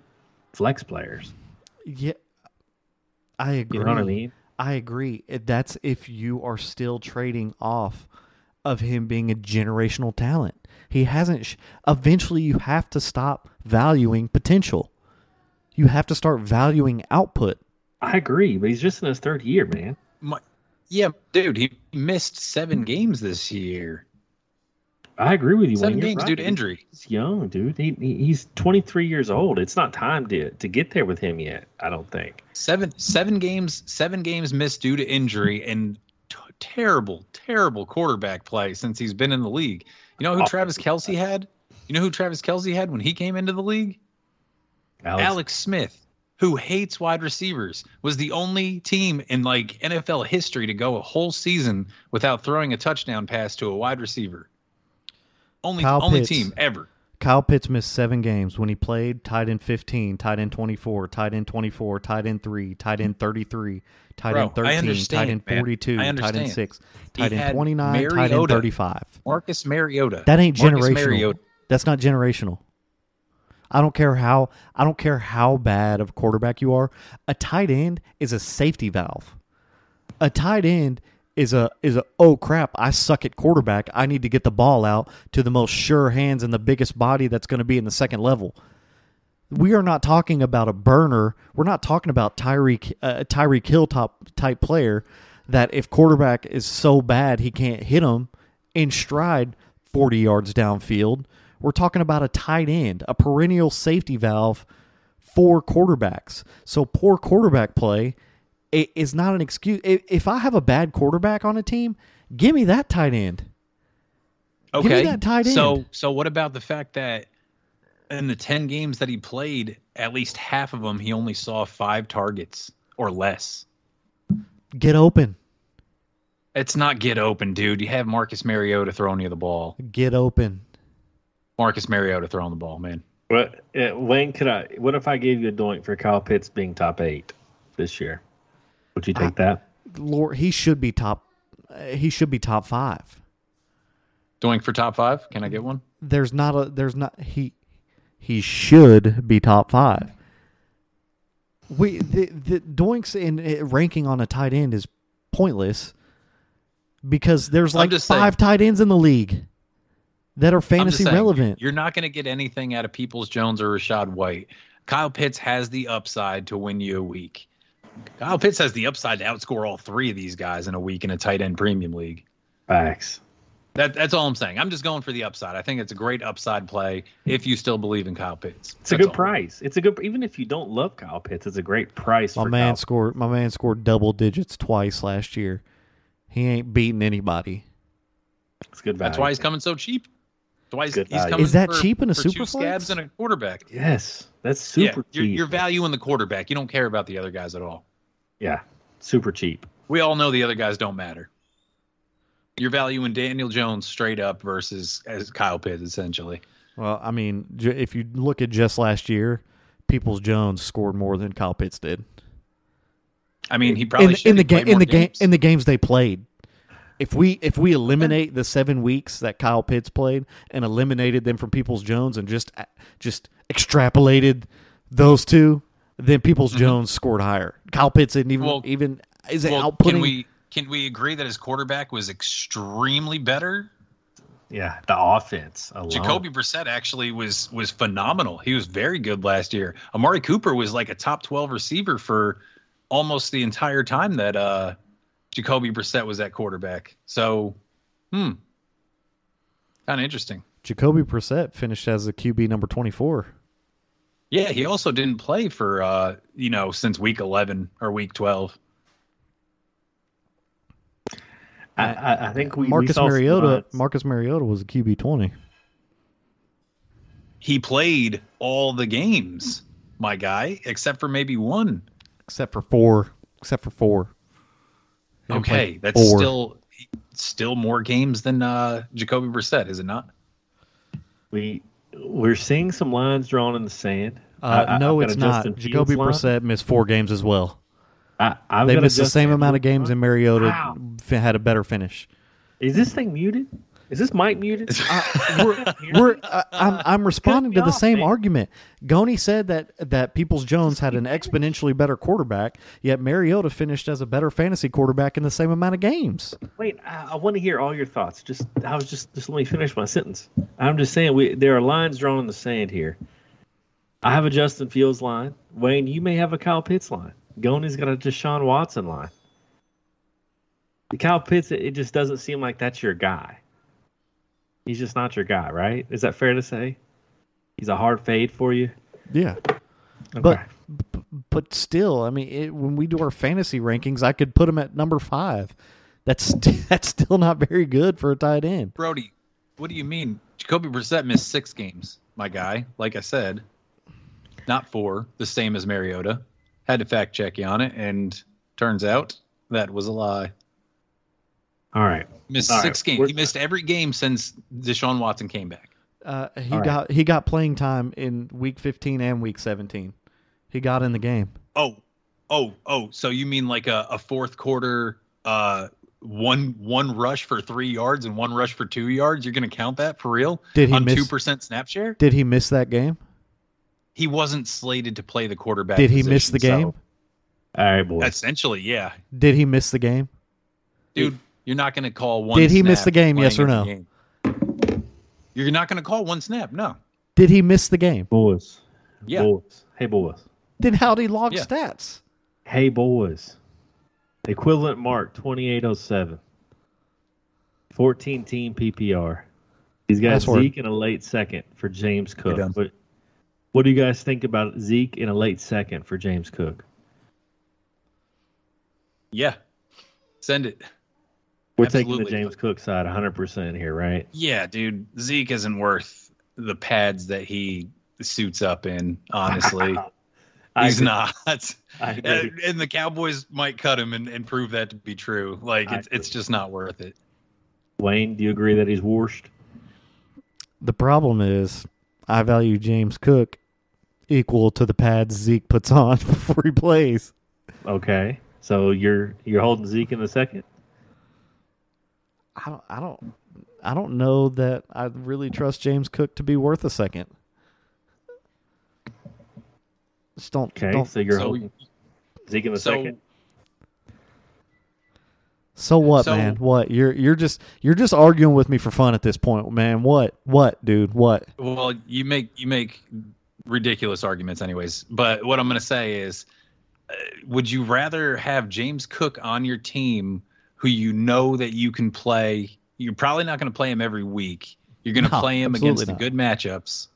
flex players. Yeah, I agree. You know what I mean? I agree. That's if you are still trading off of him being a generational talent. He hasn't. Sh- Eventually, you have to stop valuing potential. You have to start valuing output. I agree, but he's just in his third year, man. My, yeah, dude, he missed seven games this year. I agree with you. Seven Wayne. Games right. due to injury. He's young, dude. He, he he's 23 years old. It's not time to to get there with him yet. I don't think. Seven seven games seven games missed due to injury and t- terrible terrible quarterback play since he's been in the league. You know who. Travis Kelce had? You know who Travis Kelce had when he came into the league? Alex, Alex Smith, who hates wide receivers, was the only team in like NFL history to go a whole season without throwing a touchdown pass to a wide receiver. Only Kyle only Pitts. team ever. Kyle Pitts missed seven games when he played tight end 15, tight end 24, tight end 24, tight end 3, tight end 33, tight Bro, end 13, tight end 42, I tight end understand. 6, He tight end 29, tight end Mariota. 35. Marcus Mariota. That ain't Marcus generational. Mariota. That's not generational. I don't care how I don't care how bad of a quarterback you are. A tight end is a safety valve. A tight end is a is a oh crap, I suck at quarterback. I need to get the ball out to the most sure hands and the biggest body that's going to be in the second level. We are not talking about a burner. We're not talking about Tyreek uh, Tyreek top type player that if quarterback is so bad he can't hit him in stride 40 yards downfield. We're talking about a tight end, a perennial safety valve for quarterbacks. So poor quarterback play i- is not an excuse. I- If I have a bad quarterback on a team, give me that tight end. Give me Okay. that tight So end. so what about the fact that in the 10 games that he played, at least half of them he only saw 5 targets or less. Get open. It's not get open, dude. You have Marcus Mariota throwing you the ball. Get open. Marcus Mariota throwing the ball, man. What, uh, Wayne? Could I? What if I gave you a doink for Kyle Pitts being top eight this year? Would you take that? Lord, he should be top. uh, He should be top five. Doing for top 5? Can I get one? There's not a. There's not he. He should be top five. We the the doinks in uh, ranking on a tight end is pointless because there's like just saying. five tight ends in the league that are fantasy saying, relevant. You're not going to get anything out of Peoples Jones or Rachaad White. Kyle Pitts has the upside to win you a week. Kyle Pitts has the upside to outscore all three of these guys in a week in a tight end premium league. Facts. That, that's all I'm saying. I'm just going for the upside. I think it's a great upside play if you still believe in Kyle Pitts. It's a good all. price. It's a good even if you don't love Kyle Pitts, it's a great price My for man Kyle. scored. My man scored double digits twice last year. He ain't beating anybody. It's good value. That's why he's coming so cheap. That's why he's, Good he's value. coming Is that for- cheap in a for two super scabs and a quarterback. Yes, that's super yeah, you're, cheap. you're valuing the quarterback. You don't care about the other guys at all. yeah, super cheap. We all know the other guys don't matter. You're valuing Daniel Jones straight up versus as Kyle Pitts, essentially. Well, I mean, if you look at just last year, Peoples Jones scored more than Kyle Pitts did I mean, he probably in, should. in the game in more the game in the games they played. If we if we eliminate the seven weeks that Kyle Pitts played and eliminated them from Peoples Jones and just just extrapolated those two, then Peoples Jones scored higher. Kyle Pitts didn't even Mm-hmm. Well- even is it well, outputting. can we can we agree that his quarterback was extremely better? Yeah, the offense alone. Jacoby Brissett actually was was phenomenal. He was very good last year. Amari Cooper was like a top twelve receiver for almost the entire time that uh, Jacoby Brissett was at quarterback. So, hmm, kind of interesting. Jacoby Brissett finished as a QB number twenty four. Yeah, he also didn't play for uh, you know since week eleven or week twelve. I, I, I think we we Marcus saw some Mariota. Marcus Mariota was a QB twenty. He played all the games, my guy, except for maybe one. Except for four. Except for four. He didn't play Okay, that's four. still still more games than uh, Jacoby Brissett, is it not? we we're seeing some lines drawn in the sand. Uh, I- I- no, I've it's not. Justin Jacoby Fields line. Brissett missed four games as well. I, I've they missed the same amount of games, and Mariota Wow. had a better finish. Is this thing muted? Is this mic muted? we're, we're I, I'm I'm responding to the off, same man. argument. Goni said that that Peoples Jones had an exponentially better quarterback, yet Mariota finished as a better fantasy quarterback in the same amount of games. Wait, I, I want to hear all your thoughts. Just I was just just let me finish my sentence. I'm just saying we there are lines drawn in the sand here. I have a Justin Fields line. Wayne, you may have a Kyle Pitts line. Goni's got a Deshaun Watson line. The Kyle Pitts, it, it just doesn't seem like that's your guy. He's just not your guy, right? Is that fair to say? He's a hard fade for you. Yeah, but but still, I mean, it, when we do our fantasy rankings, I could put him at number five. That's st- that's still not very good for a tight end. Brody, what do you mean? Jacoby Brissett missed six games, my guy. Like I said, not four, the same as Mariota. Had to fact check you on it, and turns out that was a lie. All right. Missed All right, six games. we're- He missed every game since Deshaun Watson came back. Uh, he All right. got he got playing time in week 15 and week 17. He got in the game. Oh, oh, oh. So you mean like a, a fourth quarter, uh, one one rush for three yards and one rush for two yards? You're going to count that for real? Did he on miss- two percent snap share? Did he miss that game? He wasn't slated to play the quarterback. Did he miss the game? All right, boys. Essentially, yeah, Did he miss the game? dude. You're not going to call one. Did he miss the game, yes or no? game. You're not going to call one snap, no. Did he miss the game? boys. Yeah. Boys. Hey, boys. Then how did he log Yeah. stats? Hey, boys. Equivalent mark 2807. 14 team PPR. He's got Password. Zeke in a late second for James Cook. done. What, what do you guys think about Zeke in a late second for James Cook? Yeah, send it. We're taking the James Cook side 100% here, right? Yeah, dude. Zeke isn't worth the pads that he suits up in. Honestly, he's agree. not. I agree. and, and the Cowboys might cut him and, and prove that to be true. Like it's it's just not worth it. Wayne, do you agree that he's washed? The problem is I value James Cook equal to the pads Zeke puts on before he plays. Okay. So you're you're holding Zeke in the second? I don't I don't I don't know that I really trust James Cook to be worth a second. Just don't Okay. don't So you're So- holding Zeke in the so- second? So what, So- man? What? You're you're just you're just arguing with me for fun at this point, man. What? What, dude? What? Well, you make you make ridiculous arguments, anyways. But what I'm going to say is, uh, would you rather have James Cook on your team, who you know that you can play? You're probably not going to play him every week. You're going to No, play him against the good matchups.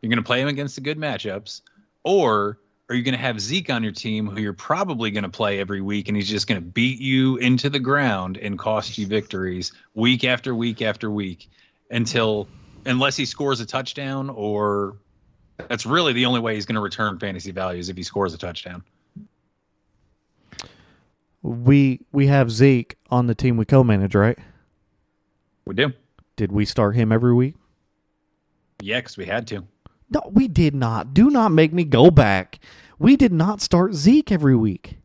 You're going to play him against the good matchups, or are you going to have Zeke on your team, who you're probably going to play every week, and he's just going to beat you into the ground and cost you victories week after week after week until unless he scores a touchdown or that's really the only way he's going to return fantasy values if he scores a touchdown. We we have Zeke on the team we co-manage, right? We do. Did we start him every week? Yeah, because we had to. No, we did not. Do not make me go back. We did not start Zeke every week.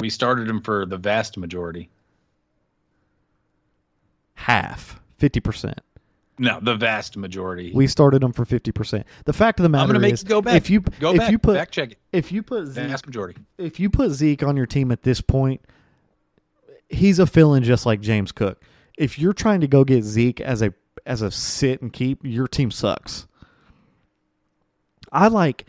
We started him for the vast majority. Half, fifty percent. No, the vast majority. We started them for fifty percent. The fact of the matter I'm make is, you go back. if you go if back, you put fact check it. if you put Zeke Vast majority. if you put Zeke on your team at this point, he's a fill-in just like James Cook. If you're trying to go get Zeke as a as a sit and keep, your team sucks. I like,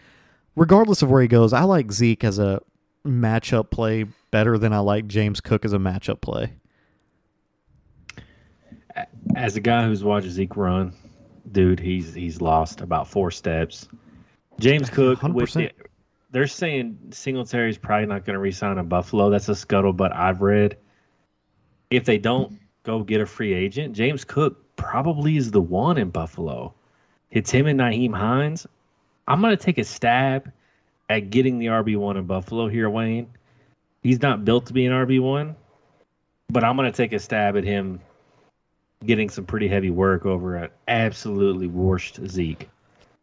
regardless of where he goes, I like Zeke as a matchup play better than I like James Cook as a matchup play. As a guy who's watched Zeke run, dude, he's he's lost about four steps. James Cook, with 100%. the, they're saying Singletary's probably not going to resign in Buffalo. That's a scuttlebutt I've read. If they don't go get a free agent, James Cook probably is the one in Buffalo. It's him and Nyheim Hines. I'm going to take a stab at getting the RB1 in Buffalo here, Wayne. He's not built to be an RB1, but I'm going to take a stab at him getting some pretty heavy work over an absolutely washed Zeke.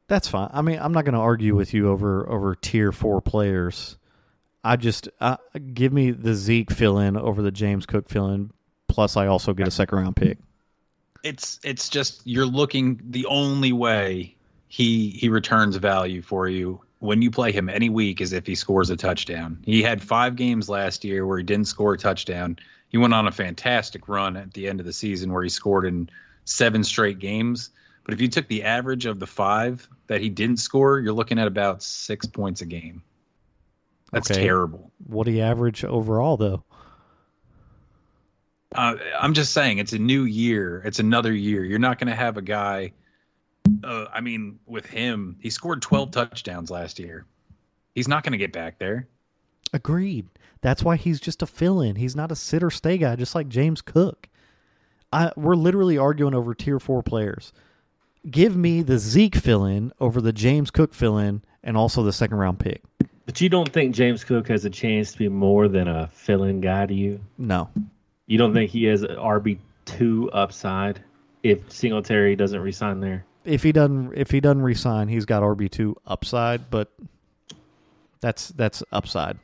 That's fine. I mean, I'm not going to argue with you over over tier four players. I just uh, give me the Zeke fill in over the James Cook fill in. Plus, I also get a second round pick. It's it's just you're looking the only way he he returns value for you when you play him any week is if he scores a touchdown. He had five games last year where he didn't score a touchdown. He went on a fantastic run at the end of the season where he scored in seven straight games. But if you took the average of the five that he didn't score, you're looking at about six points a game. That's Okay. terrible. What do you average overall, though? Uh, I'm just saying, it's a new year. It's another year. You're not going to have a guy. Uh, I mean, with him, he scored 12 touchdowns last year. He's not going to get back there. Agreed. That's why he's just a fill in. He's not a sit or stay guy, just like James Cook. I, we're literally arguing over tier four players. Give me the Zeke fill in over the James Cook fill in and also the second round pick. But you don't think James Cook has a chance to be more than a fill-in guy to you? No. You don't think he has an RB two upside if Singletary doesn't resign there? If he doesn't if he doesn't resign, he's got RB two upside, but that's that's upside.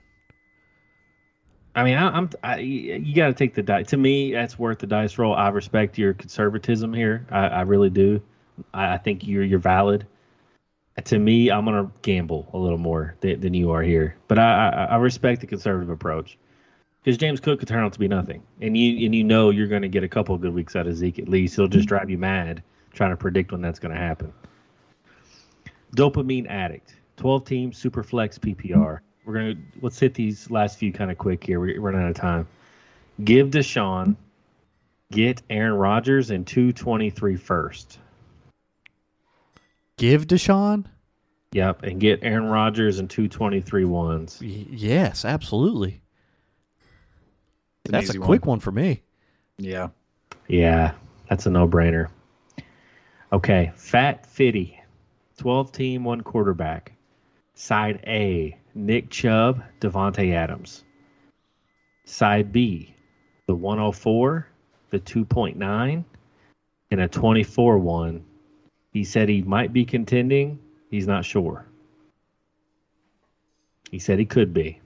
I mean, I, I'm I, you got to take the dice. To me, that's worth the dice roll. I respect your conservatism here. I, I really do. I, I think you're you're valid. To me, I'm gonna gamble a little more than, than you are here, but I, I I respect the conservative approach because James Cook could turn out to be nothing, and you and you know you're gonna get a couple of good weeks out of Zeke at least. He'll just mm-hmm. drive you mad trying to predict when that's gonna happen. Dopamine addict, 12 team super flex PPR. We're gonna let's hit these last few kind of quick here. We're running out of time. Give Deshaun, get Aaron Rodgers and 223 first. Give Deshaun? Yep, and get Aaron Rodgers and 223 ones. Y- yes, absolutely. That's a easy quick one. for me. Yeah. Yeah, that's a no-brainer. Okay, Fat Fitty, 12 team, one quarterback. Side A, Nick Chubb, Davante Adams. Side B, the 104, the 2.9, and a 24 one. He said he might be contending. He's not sure. He said he could be.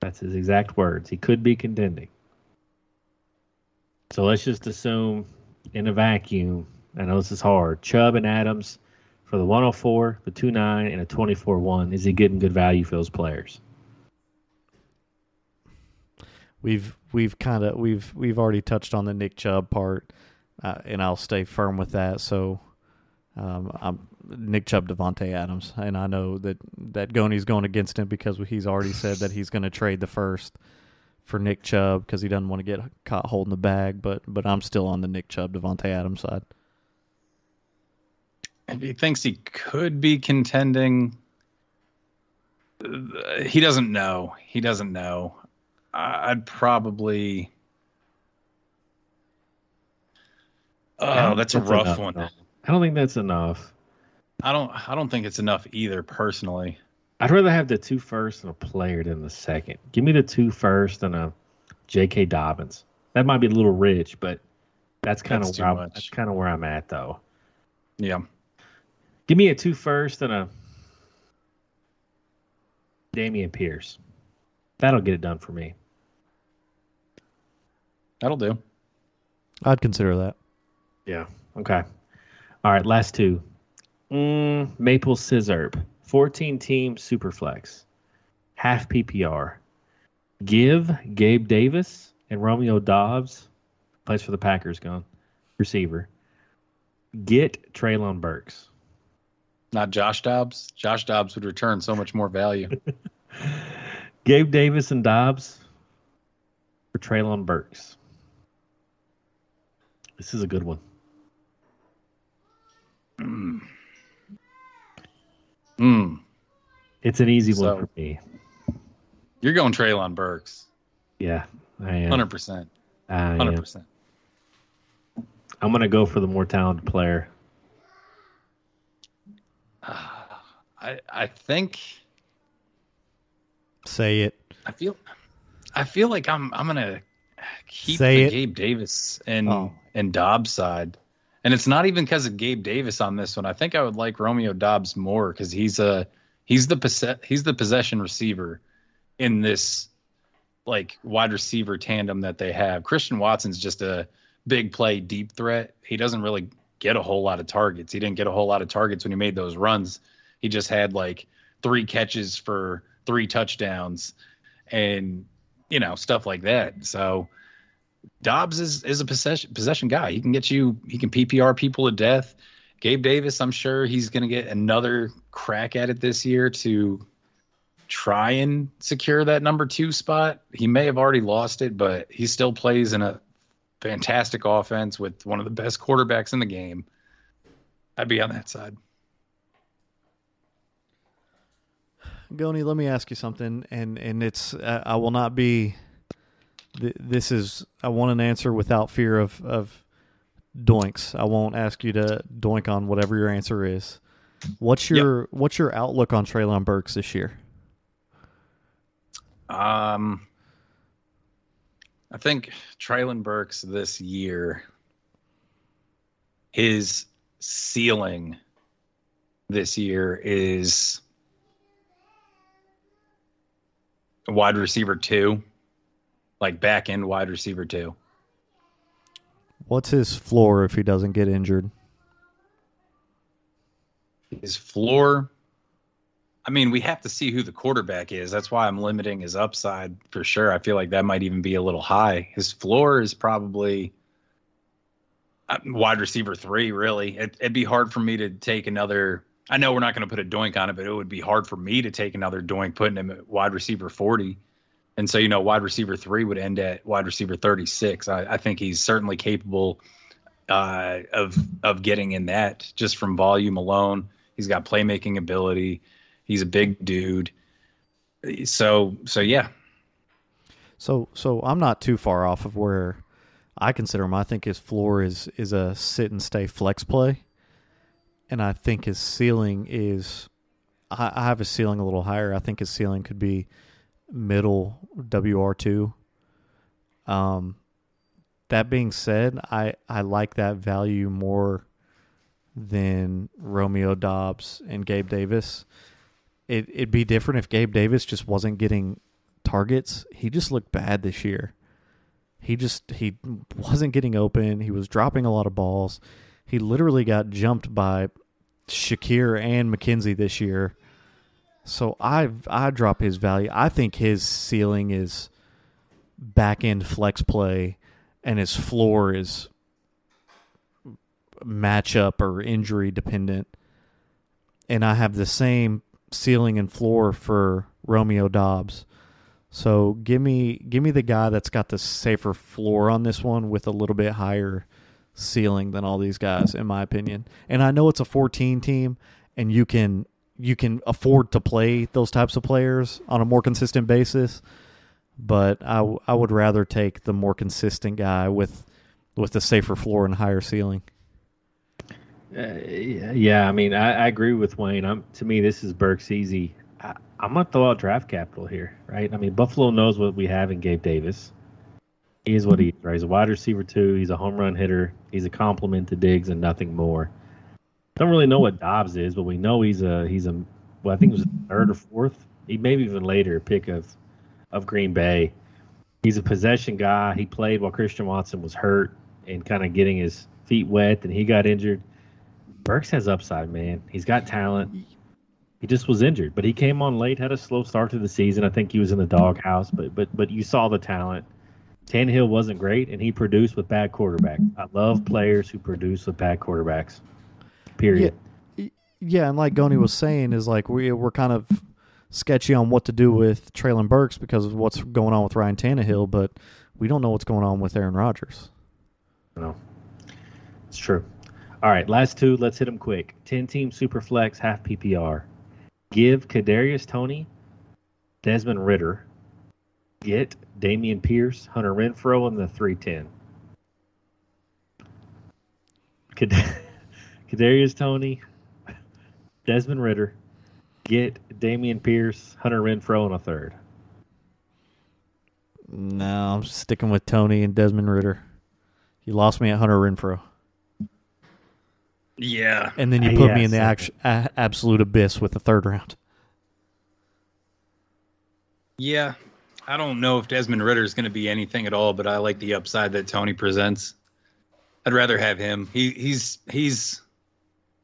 That's his exact words. He could be contending. So let's just assume in a vacuum, I know this is hard. Chubb and Adams for the 104, the 29, and a 24 1. Is he getting good value for those players? We've we've kind of we've we've already touched on the Nick Chubb part, uh, and I'll stay firm with that. So, um, I'm Nick Chubb, Davante Adams, and I know that that Goni's going against him because he's already said that he's going to trade the first for Nick Chubb because he doesn't want to get caught holding the bag. But but I'm still on the Nick Chubb, Davante Adams side. If he thinks he could be contending, he doesn't know. He doesn't know. I'd probably. Oh, that's a rough enough, one. though. I don't think that's enough. I don't. I don't think it's enough either, personally. I'd rather have the two first and a player than the second. Give me the two first and a J.K. Dobbins. That might be a little rich, but that's kind of where I'm, that's kind of where I'm at though. Yeah. Give me a two first and a Dameon Pierce. That'll get it done for me. That'll do. I'd consider that. Yeah. Okay. All right. Last two. Mm, Maple Scissorp. 14 team Superflex. Half PPR. Give Gabe Davis and Romeo Doubs, plays for the Packers, gone, receiver. Get Treylon Burks. Not Josh Dobbs. Josh Dobbs would return so much more value. Gabe Davis and Doubs for Treylon Burks. This is a good one. mm. It's an easy So- one for me. You're going Treylon Burks. Yeah, I am. Hundred percent. I am. Hundred percent. I'm gonna go for the more talented player. I I think Say it. I feel I feel like I'm I'm gonna keep Say the it. Gabe Davis and Oh. and Doubs side. And it's not even because of Gabe Davis on this one. I think I would like Romeo Doubs more because he's a he's the posse- he's the possession receiver in this like wide receiver tandem that they have. Christian Watson's just a big play deep threat. He doesn't really get a whole lot of targets. He didn't get a whole lot of targets when he made those runs. He just had like three catches for three touchdowns and you know stuff like that. So Doubs is is a possession possession guy. He can get you. He can PPR people to death. Gabe Davis, I'm sure he's going to get another crack at it this year to try and secure that number two spot. He may have already lost it, but he still plays in a fantastic offense with one of the best quarterbacks in the game. I'd be on that side. Goni, let me ask you something, and and it's uh, I will not be. Th- this is I want an answer without fear of of doinks. I won't ask you to doink on whatever your answer is. What's your what's your outlook on Treylon Burks this year? Um, I think Treylon Burks this year, his ceiling this year is wide receiver two, like back end wide receiver two. What's his floor if he doesn't get injured? His floor, I mean, we have to see who the quarterback is. That's why I'm limiting his upside for sure. I feel like that might even be a little high. His floor is probably uh, wide receiver three, really. It, it'd be hard for me to take another. I know we're not going to put a doink on it, but it would be hard for me to take another doink putting him at wide receiver 40. And so, you know, wide receiver three would end at wide receiver 36. I, I think he's certainly capable uh, of of getting in that just from volume alone. He's got playmaking ability. He's a big dude. So so yeah, So so I'm not too far off of where I consider him. I think his floor is is a sit and stay flex play, and I think his ceiling is. I, I have his ceiling a little higher. I think his ceiling could be middle WR two. Um, that being said, I I like that value more than Romeo Doubs and Gabe Davis. It it'd be different if Gabe Davis just wasn't getting targets. He just looked bad this year. He just he wasn't getting open. He was dropping a lot of balls. He literally got jumped by Shakir and McKenzie this year. So I I drop his value. I think his ceiling is back end flex play and his floor is matchup or injury dependent. And I have the same ceiling and floor for Romeo Doubs. So give me give me the guy that's got the safer floor on this one with a little bit higher ceiling than all these guys, in my opinion. And I know it's a 14 team, and you can you can afford to play those types of players on a more consistent basis. But I, I would rather take the more consistent guy with with the safer floor and higher ceiling. Uh, yeah, I mean, I, I agree with Wayne. I'm to me, this is Burks easy. I, I'm gonna throw out draft capital here, right? I mean, Buffalo knows what we have in Gabe Davis. He is what he is, right? He's a wide receiver too. He's a home run hitter. He's a complement to Diggs and nothing more. Don't really know what Doubs is, but we know he's a he's a well, I think it was third or fourth, he maybe even later pick of of Green Bay. He's a possession guy. He played while Christian Watson was hurt and kind of getting his feet wet, and he got injured. Burks has upside, man. He's got talent. He just was injured, but he came on late, had a slow start to the season. I think he was in the doghouse, but but but you saw the talent. Tannehill wasn't great, and he produced with bad quarterbacks. I love players who produce with bad quarterbacks. Period. Yeah, yeah and like Goni was saying, is like we we're kind of sketchy on what to do with Treylon Burks because of what's going on with Ryan Tannehill, but we don't know what's going on with Aaron Rodgers. No, it's true. All right, last two. Let's hit them quick. Ten team super flex, half PPR. Give Kadarius Toney, Desmond Ridder. get Dameon Pierce, Hunter Renfrow, in the three ten. Kadarius Toney, Desmond Ridder. get Dameon Pierce, Hunter Renfrow, in a third. No, I'm sticking with Toney and Desmond Ridder. You lost me at Hunter Renfrow. Yeah. And then you ah, put me in the act- a- absolute abyss with the third round. Yeah. I don't know if Desmond Ridder is going to be anything at all, but I like the upside that Toney presents. I'd rather have him. He he's he's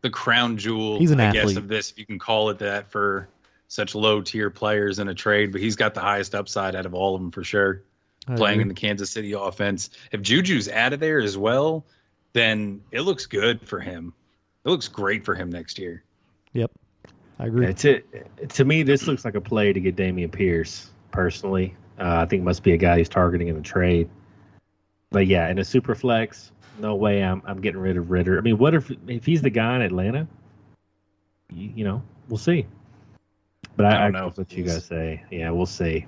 the crown jewel, he's an I athlete. guess, of this, if you can call it that, for such low tier players in a trade. But he's got the highest upside out of all of them for sure. I playing agree. in the Kansas City offense. If Juju's out of there as well, then it looks good for him. It looks great for him next year. Yep. I agree. It's it. To me, this looks like a play to get Dameon Pierce. Personally, uh, I think it must be a guy he's targeting in the trade. But yeah, in a super flex, no way I'm I'm getting rid of Ridder. I mean, what if if he's the guy in Atlanta? You, you know, we'll see. But I, I don't I know know what he you guys say. Yeah, we'll see.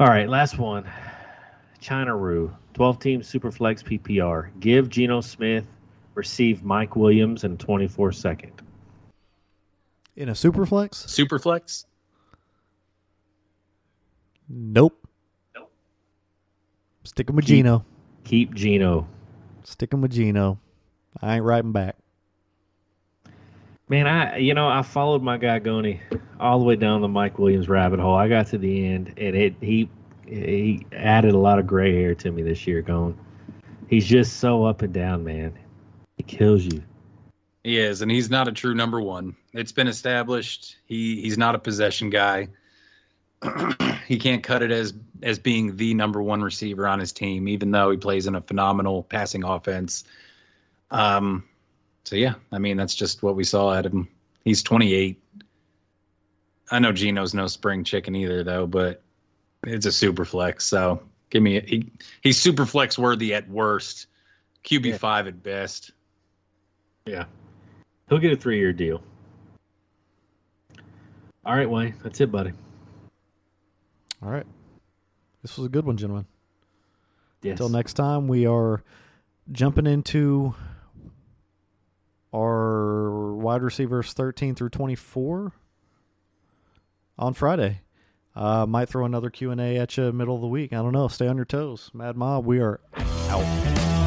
All right, last one. China Rue, 12 team super flex PPR. Give Geno Smith, receive Mike Williams in 24 second. in a super flex? Superflex? Nope. Nope. Sticking with Geno. Keep- Geno. Stick him with Geno. I ain't writing back. Man, I you know I followed my guy Goni all the way down the Mike Williams rabbit hole. I got to the end, and it he he added a lot of gray hair to me this year. Going, he's just so up and down, man. He kills you. He is, and he's not a true number one. It's been established. He he's not a possession guy. he can't cut it as as being the number one receiver on his team, even though he plays in a phenomenal passing offense. Um, so yeah, I mean that's just what we saw out of him. He's 28. I know Geno's no spring chicken either, though, but it's a super flex. So give me a, he he's super flex worthy at worst, QB Yeah. five at best. Yeah, he'll get a three year deal. All right, Wayne, that's it, buddy. All right. This was a good one, gentlemen. Yes. Until next time, we are jumping into our wide receivers 13 through 24 on Friday. Uh, might throw another Q&A at you in the middle of the week. I don't know. Stay on your toes. Mad Mob, we are out.